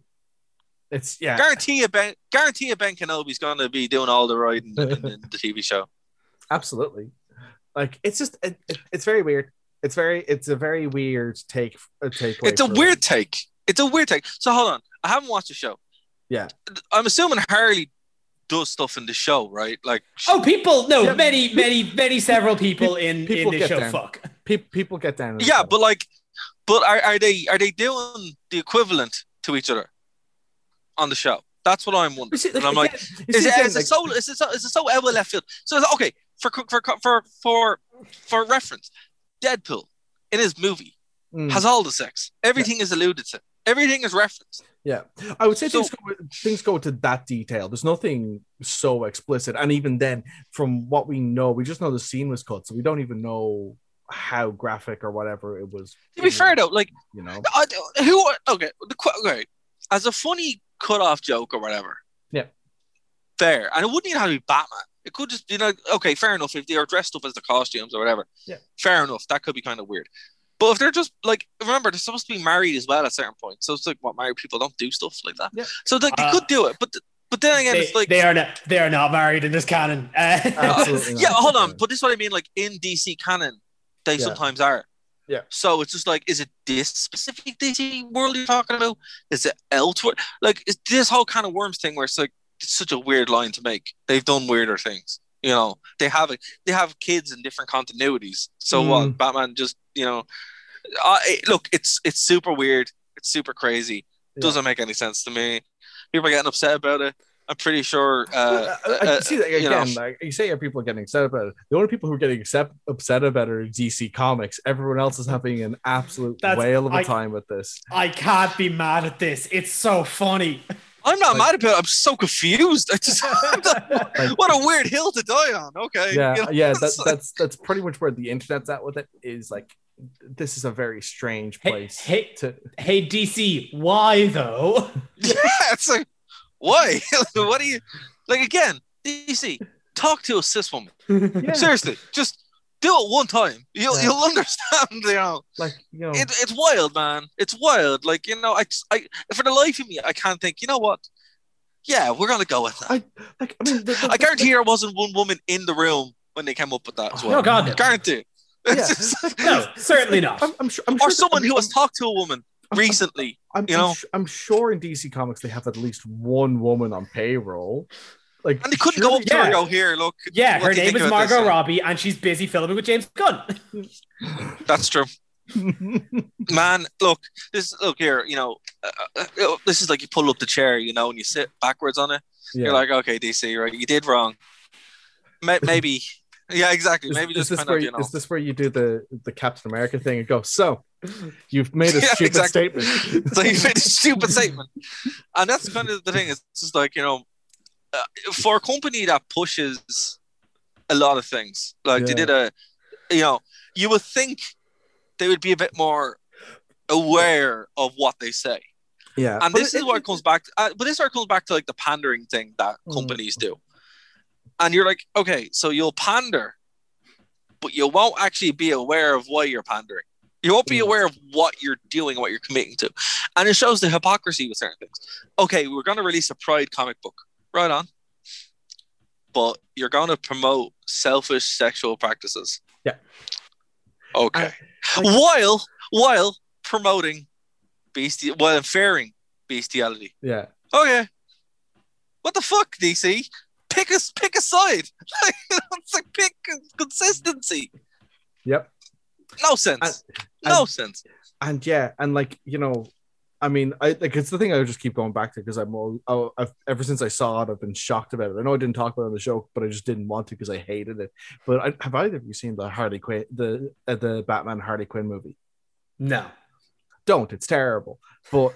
S4: it's yeah
S9: Guarantee you Ben guarantee you Ben Kenobi's gonna be doing all the writing in, in the TV show.
S4: absolutely like it's just it, it- it's very weird. It's very it's a very weird take. A take.
S9: It's a weird take. It's a weird take. So hold on. I haven't watched the show.
S4: Yeah.
S9: I'm assuming Harley does stuff in the show, right? Like
S8: Oh, people! No,
S4: Yeah.
S8: many, many, many, several people in
S4: People
S8: in
S4: get
S8: the show.
S4: down.
S8: Fuck.
S4: Pe- people get down.
S9: yeah,
S4: show.
S9: but like, but are, are they are they doing the equivalent to each other on the show? That's what I'm wondering.
S4: You see,
S9: and I'm like,
S4: again-
S9: is
S4: see,
S9: it,
S4: again,
S9: is it
S4: like-
S9: so is it so is it so out of left field? So it's- okay, for for for for for reference, Deadpool in his movie
S4: Mm.
S9: has all the sex. Everything is alluded to. Everything is referenced.
S4: Yeah, I would say
S9: So-
S4: things, go, things go to that detail. There's nothing so explicit, and even then, from what we know, we just know the scene was cut, so we don't even know how graphic or whatever it was.
S9: To be fair though, like
S4: you know,
S9: I, who okay, the okay, as a funny cut off joke or whatever.
S4: Yeah.
S9: Fair. And it wouldn't even have to be Batman. It could just be like, okay, fair enough. If they are dressed up as the costumes or whatever.
S4: Yeah.
S9: Fair enough. That could be kind of weird. But if they're just like remember, they're supposed to be married as well at certain points. So it's like what married people don't do stuff like that.
S4: Yeah.
S9: So like they
S8: Uh,
S9: could do it, but but then again,
S8: They,
S9: it's like
S8: they are not. They are not married in this canon. Uh,
S9: yeah, hold on. But this is what I mean. Like in DC canon, they
S4: Yeah.
S9: sometimes are.
S4: Yeah.
S9: So it's just like, is it this specific DC world you're talking about? Is it elsewhere? Like, is this whole kind of worms thing where it's like it's such a weird line to make. They've done weirder things. You know, they have it. They have kids in different continuities. So
S4: Mm.
S9: what? Batman just you know, uh, it- look, it's it's super weird. It's super crazy.
S4: Yeah.
S9: Doesn't make any sense to me. People are getting upset about it. I'm pretty sure. Uh,
S4: Well, I, I
S9: uh,
S4: see that
S9: you know.
S4: again. like you say, are people getting upset about it? The only people who are getting upset, upset about it are DC Comics. Everyone else is having an absolute whale of a
S8: I-
S4: time with this.
S8: I can't be mad at this. It's so funny.
S9: I'm not
S4: Like-
S9: mad about it. I'm so confused. I just what a weird hill to die on. Okay.
S4: Yeah,
S9: you know?
S4: yeah. That,
S9: like-
S4: that's that's pretty much where the internet's at with it. Is like, this is a very strange place
S8: hey,
S4: to.
S8: hey, DC, why though?
S9: yeah, it's like why? what do you like again? DC, talk to a cis woman.
S4: Yeah,
S9: Seriously, just do it one time. You'll
S4: Yeah.
S9: you'll understand. You know,
S4: like you know,
S9: it, it's wild, man. It's wild. Like you know, I I for the life of me, I can't think. You know what? Yeah, we're gonna go with that.
S4: I like. I mean, the, the,
S9: I guarantee there wasn't one woman in the room when they came up with that as oh, well.
S8: No, God, no.
S9: guarantee.
S4: Yeah.
S8: No, certainly not.
S4: I'm, I'm sure. I'm sure
S9: or someone
S4: I'm,
S9: who has talked to a woman recently.
S4: I'm,
S9: you
S4: I'm
S9: know?
S4: I'm sure in DC Comics they have at least one woman on payroll. Like,
S9: And they couldn't go up to her
S8: Yeah.
S9: and go, here, look.
S8: Yeah, her name is
S9: about this?"
S8: Margot Robbie, and she's busy filming with James Gunn.
S9: That's true. Man, look, this look here, you know, uh, uh, uh, this is like you pull up the chair, you know, and you sit backwards on it.
S4: yeah.
S9: You're like, okay, DC, right? You did wrong. May- Maybe, yeah, exactly. Maybe
S4: is
S9: just
S4: this
S9: kind
S4: where
S9: of,
S4: you,
S9: you know.
S4: is this where you do the the Captain America thing and go? So, you've made a
S9: Yeah,
S4: stupid
S9: exactly.
S4: statement.
S9: so you made a stupid statement, and that's kind of the thing. It's just like you know, uh, for a company that pushes a lot of things, like they did a, you know, you would think they would be a bit more aware of what they say,
S4: Yeah,
S9: and this is what comes back. Uh, but this is where it comes back to like the pandering thing that
S4: Mm.
S9: companies do, and you're like, okay, so you'll pander, but you won't actually be aware of why you're pandering. You won't be
S4: Mm.
S9: aware of what you're doing, what you're committing to. And it shows the hypocrisy with certain things. Okay, we're going to release a Pride comic book. Right on. But you're going to promote selfish sexual practices.
S4: Yeah.
S9: Okay.
S4: I- like-
S9: while while promoting besti while inferring bestiality.
S4: Yeah,
S9: Okay. What the fuck, DC? Pick a pick a side. Like, it's like pick consistency.
S4: yep.
S9: No sense. no sense.
S4: and yeah, and like you know, I mean, I like it's the thing I would just keep going back to because I'm all, oh, I've ever since I saw it, I've been shocked about it. I know I didn't talk about it on the show, but I just didn't want to because I hated it. But I, have either of you seen the Harley Quinn, the uh, the Batman Harley Quinn movie?
S8: No.
S4: Don't. It's terrible. But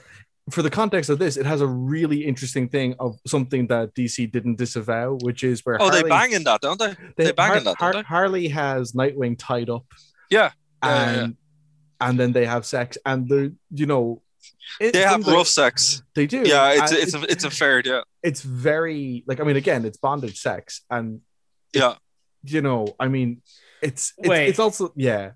S4: for the context of this, it has a really interesting thing of something that DC didn't disavow, which is where
S9: Oh, they
S4: Harley,
S9: bang in that, don't they? They, bang in that, don't they?
S4: Harley has Nightwing tied up
S9: Yeah. Yeah,
S4: and
S9: yeah, yeah.
S4: and then they have sex and the you know it-
S9: They have
S4: from the-
S9: rough sex.
S4: they do
S9: Yeah, it's
S4: and
S9: it's a, it's a fair yeah.
S4: it's very like i mean again it's bondage sex and
S9: Yeah.
S4: you know i mean it's it's,
S8: Wait.
S4: it's also yeah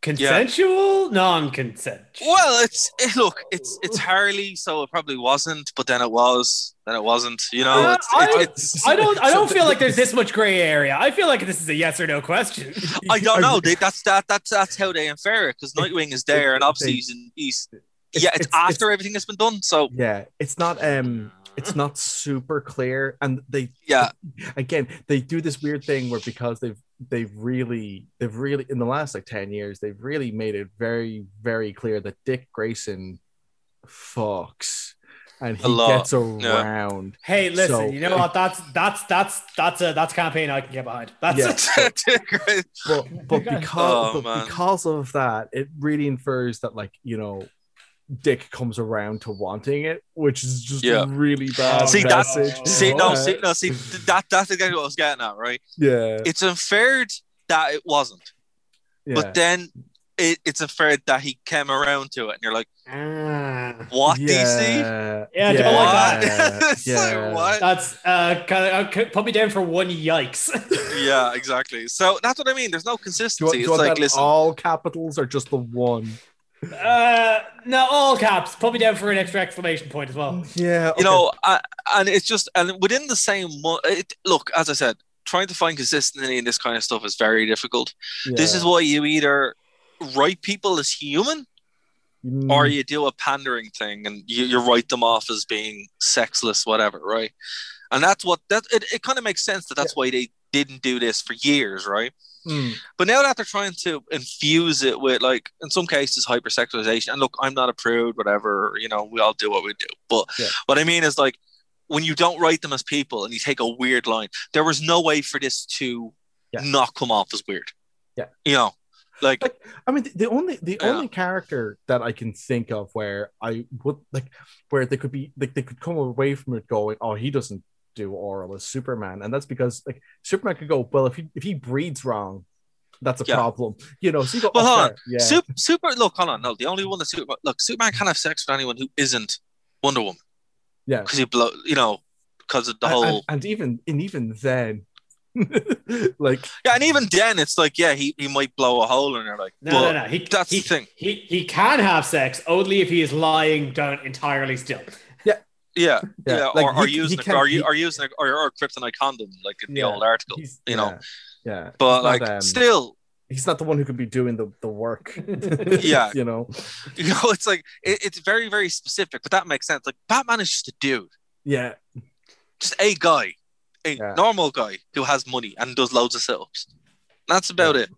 S8: Consensual, non-consensual.
S9: Well, it's it, look, it's it's Harley, so it probably wasn't, but then it was, then it wasn't. You know,
S8: Uh,
S9: it's,
S8: I,
S9: it's,
S8: I don't. I don't feel like there's this much gray area. I feel like this is a yes or no question.
S9: I don't know. They, that's that that's that's how they infer it because Nightwing is there, and obviously
S4: they-
S9: he's, in, he's
S4: It's-
S9: yeah, it's,
S4: it's-
S9: after everything has been done. So
S4: Yeah, it's not um it's not super clear and they
S9: yeah,
S4: again they do this weird thing where because they've they've really they've really in the last like 10 years they've really made it very very clear that Dick Grayson fucks and he gets around.
S8: Hey, listen.
S4: So-
S8: you know what? That's that's that's that's a that's a campaign I can get behind. That's
S4: Yeah.
S9: Great.
S4: But but because
S9: Oh,
S4: but because of that, it really infers that like, you know, Dick comes around to wanting it, which is just
S9: Yeah.
S4: really bad
S9: see that's
S4: message.
S9: see no
S4: Uh,
S9: see no see that that's exactly what I was getting at, right?
S4: yeah,
S9: It's inferred that it wasn't,
S4: yeah.
S9: but then it, it's inferred that he came around to it, and you're like,
S8: Ah.
S9: what DC?
S4: Yeah,
S8: Yeah, I don't like
S9: that. It's like,
S4: yeah.
S9: what?
S8: That's uh, kind of put me down for one yikes.
S9: Yeah, exactly. So that's what I mean. There's no
S4: Do you want,
S9: consistency.
S4: do you
S9: It's like, listen,
S4: all capitals are just the one?
S8: Uh, no, all caps. Put me down for an extra exclamation point as well.
S4: Yeah,
S9: you know, uh, and it's just and within the same mo- it, look. As I said, trying to find consistency in this kind of stuff is very difficult. This is why you either write people as human
S4: Mm,
S9: or you do a pandering thing and you, you write them off as being sexless, whatever, right? And that's what that it, it kind of makes sense that that's why they didn't do this for years, right?
S4: Mm,
S9: But now that they're trying to infuse it with like in some cases hypersexualization, and look, I'm not a prude, whatever, you know, we all do what we do. But
S4: Yeah.
S9: what I mean is like when you don't write them as people and you take a weird line, there was no way for this to
S4: Yeah.
S9: not come off as weird.
S4: Yeah.
S9: You know, like
S4: Like, I mean, the, only the
S9: Yeah.
S4: only character that I can think of where I would like where they could be like they could come away from it going, oh, he doesn't do oral as Superman, and that's because like Superman could go, well, if he if he breathes wrong, that's a
S9: Yeah.
S4: problem, you know. So you go,
S9: Well,
S4: oh,
S9: hold on.
S4: yeah,
S9: super, super look, hold on, no, the only one that super look, Superman can't have sex with anyone who isn't Wonder Woman.
S4: yeah.
S9: Because he blow you know, because of the
S4: And-
S9: whole
S4: and, and even and even then, like
S9: Yeah, and even then it's like, yeah, he, he might blow a hole in there, like
S8: No,
S9: but
S8: no, no. He,
S9: that's
S8: he,
S9: the thing.
S8: He he can have sex only if he is lying down entirely still.
S9: Yeah, yeah,
S4: Yeah, like,
S9: or, or
S4: he- he
S9: using a,
S4: can't-
S9: or, you,
S4: he-
S9: or using a, or, or a kryptonite condom, like in the
S4: Yeah,
S9: old article,
S4: he's
S9: you know.
S4: yeah, yeah.
S9: But
S4: He's
S9: like,
S4: not, um,
S9: still,
S4: he's not the one who could be doing the the work.
S9: Yeah.
S4: you know,
S9: you know, it's like it, it's very, very specific, but that makes sense. Like Batman is just a dude,
S4: yeah,
S9: just a guy, a
S4: Yeah.
S9: normal guy who has money and does loads of sit-ups. That's about it.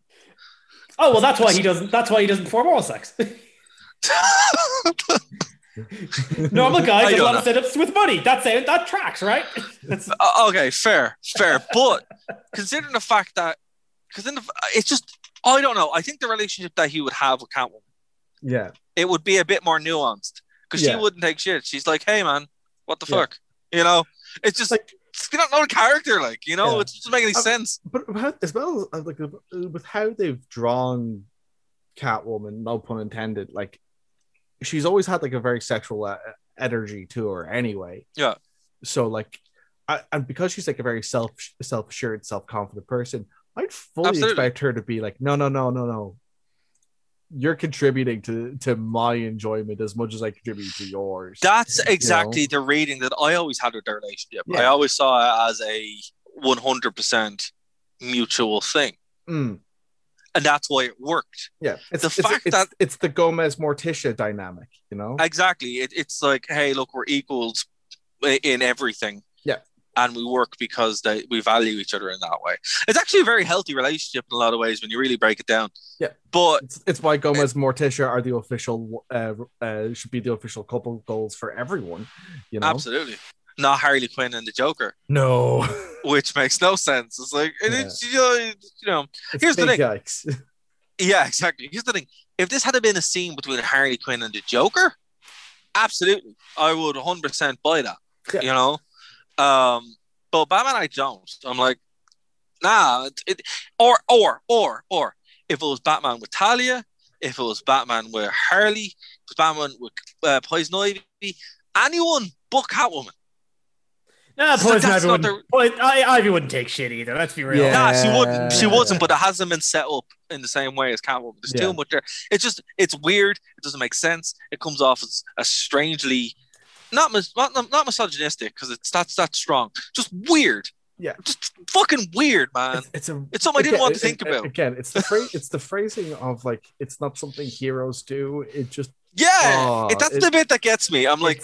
S8: Oh well, that's why he doesn't. That's why he doesn't perform oral sex. Normal guy
S9: I
S8: does a
S9: don't
S8: lot of sit-ups with money. That's it. That tracks, right?
S9: Uh, okay, fair, fair. But considering the fact that, because then it's just, I don't know. I think the relationship that he would have with Catwoman,
S4: yeah,
S9: it would be a bit more nuanced because
S4: Yeah.
S9: she wouldn't take shit. She's like, "Hey, man, what the
S4: Yeah.
S9: fuck?" You know, it's just
S4: Like-
S9: it's not not a character, like you know,
S4: Yeah.
S9: it doesn't make any
S4: Um,
S9: sense.
S4: but how, as well as like with how they've drawn Catwoman, no pun intended, like she's always had like a very sexual uh, energy to her anyway.
S9: Yeah.
S4: So like, I, and because she's like a very self self assured, self confident person, I'd fully
S9: Absolutely.
S4: expect her to be like, no, no, no, no, no. You're contributing to to my enjoyment as much as I contribute to yours.
S9: That's exactly the reading that I always had with their relationship. I always saw it as a one hundred percent mutual thing,
S4: Mm,
S9: and that's why it worked.
S4: yeah, it's
S9: The
S4: it's,
S9: fact
S4: it's,
S9: that-
S4: it's the Gomez Morticia dynamic, you know.
S9: Exactly. It, it's like, hey, look, we're equals in everything.
S4: Yeah.
S9: And we work because they, we value each other in that way. It's actually a very healthy relationship in a lot of ways when you really break it down.
S4: Yeah.
S9: But
S4: It's, it's why Gomez Morticia are the official uh, uh should be the official couple goals for everyone. You know,
S9: absolutely. Not Harley Quinn and the Joker,
S4: no.
S9: which makes no sense. It's like, and it's, you know, you know, Here's the thing.
S4: yikes.
S9: yeah, exactly. Here's the thing if this had been a scene between Harley Quinn and the Joker, absolutely. I would 100% buy that.
S4: Yeah.
S9: You know? Um, but Batman, I don't. I'm like, nah. It, it, or, or, or, or, if it was Batman with Talia, if it was Batman with Harley, Batman with uh, Poison Ivy, anyone but Catwoman.
S8: Nah,
S9: So
S8: Poison
S9: that's
S8: Ivy
S9: not
S8: wouldn't, Poison- I- Ivy wouldn't take shit either. Let's be real.
S4: Yeah.
S9: Nah, she wouldn't. She wasn't, but it hasn't been set up in the same way as Catwoman. There's
S4: Yeah.
S9: too much there. It's just it's weird. It doesn't make sense. It comes off as a strangely not mis- not, not misogynistic because it's that's that strong. Just weird.
S4: Yeah.
S9: Just fucking weird, man.
S4: It's, it's a
S9: It's something I didn't want to
S4: it-
S9: think
S4: it-
S9: about.
S4: Again, it's the phrase. It's the phrasing of like it's not something heroes do. It just
S9: Yeah,
S4: Oh,
S9: it, that's
S4: it-
S9: the bit that gets me. I'm like,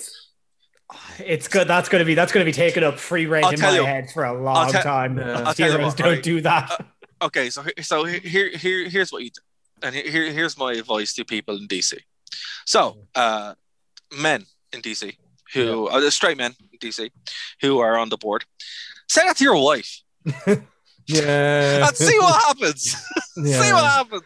S8: It's, it's good. That's going to be that's going to be taken up free range
S9: I'll
S8: in
S9: tell
S8: my
S9: you-
S8: head for a long
S9: tell-
S8: time.
S4: Yeah.
S9: I'll tell you
S8: Heroes
S9: what,
S8: don't
S9: right?
S8: do that.
S9: okay, so so here here here's what you do, and here here's my advice to people in DC. So, uh, men in DC who uh, straight men in DC who are on the board, say that to your wife
S4: yeah.
S9: and see what happens. see what happens.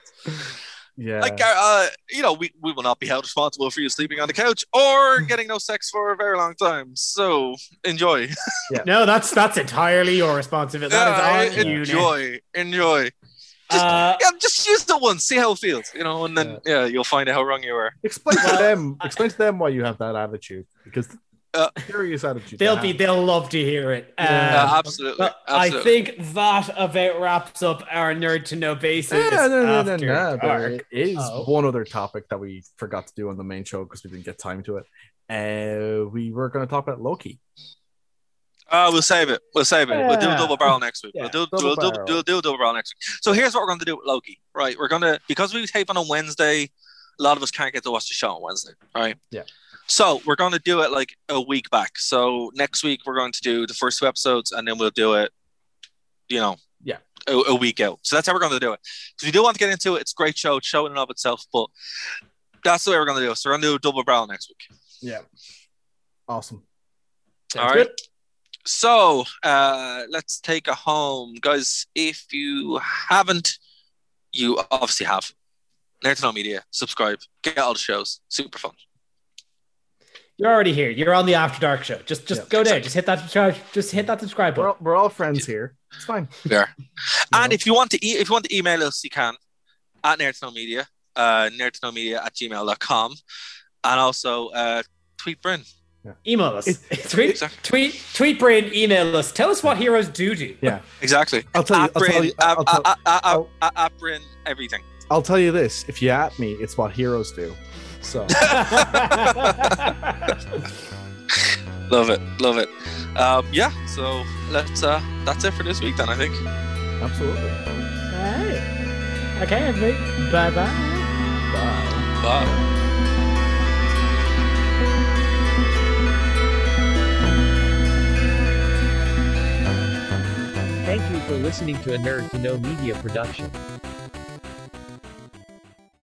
S4: Yeah.
S9: Like, uh, you know, we, we will not be held responsible for you sleeping on the couch or getting no sex for a very long time. So enjoy. yeah.
S8: No, that's that's entirely your responsibility. That is
S9: Yeah,
S8: on you. Nick.
S9: enjoy, enjoy. Just,
S8: Uh,
S9: yeah, just use the one, see how it feels, you know, and then yeah, you'll find out how wrong you are.
S4: explain to them. Explain to them why you have that attitude because
S9: Uh,
S4: curious attitude. to
S8: They'll be they'll love to hear it.
S4: Yeah.
S9: Yeah,
S8: Um,
S9: absolutely.
S8: Well, I think that about wraps up our nerd to know basis.
S4: No, no, no, no, no, no.
S8: dark.
S4: There is
S8: Oh.
S4: one other topic that we forgot to do on the main show because we didn't get time to it. Uh, we were going to talk about Loki.
S9: Uh, we'll save it. We'll save it. We'll do a double barrel next week.
S8: Yeah,
S9: we'll do
S4: double
S9: we'll do, do, do a double barrel next week. So here's what we're going to do with Loki. Right, we're going to because we tape on a Wednesday. A lot of us can't get to watch the show on Wednesday. right?
S4: Yeah.
S9: So we're going to do it like a week back. So next week we're going to do the first two episodes, and then we'll do it. You know.
S4: Yeah.
S9: A, a week out. So that's how we're going to do it. Because we do want to get into it. It's a great show. It's show in and of itself, but that's the way we're going to do it. So we're going to do a double barrel next week.
S4: Yeah. Awesome.
S9: All right. So uh, let's take a home, guys. If you haven't, you obviously have. Nerd to Know Media. Subscribe. Get all the shows. Super fun.
S8: You're already here. You're on the After Dark show. Just just
S4: Yeah,
S8: go there. Just hit that subscribe. Just hit that subscribe
S4: We're
S8: button.
S4: all, we're all friends here. It's fine.
S9: There.
S4: You
S9: And if you want to, e- if you want to email us, you can at Nerd to Know Media, uh, nerd to know media at gmail.com, and also uh, tweet Bryn.
S8: Email us.
S4: It-
S8: tweet,
S9: Exactly.
S8: tweet, tweet, Bryn. Email us. Tell us what heroes do do.
S4: Yeah.
S9: Exactly.
S4: I'll tell you. I'll tell you. I'll I'll-
S9: at, at everything.
S4: I'll tell you this. If you at me, it's what heroes do. So
S9: Love it. Love it. Um, yeah. So let's. Uh, that's it for this week, then. I think.
S4: absolutely.
S8: Alright. Okay, everybody. Bye bye.
S4: Bye.
S9: Bye.
S7: Thank you for listening to a Nerd to Know Media production.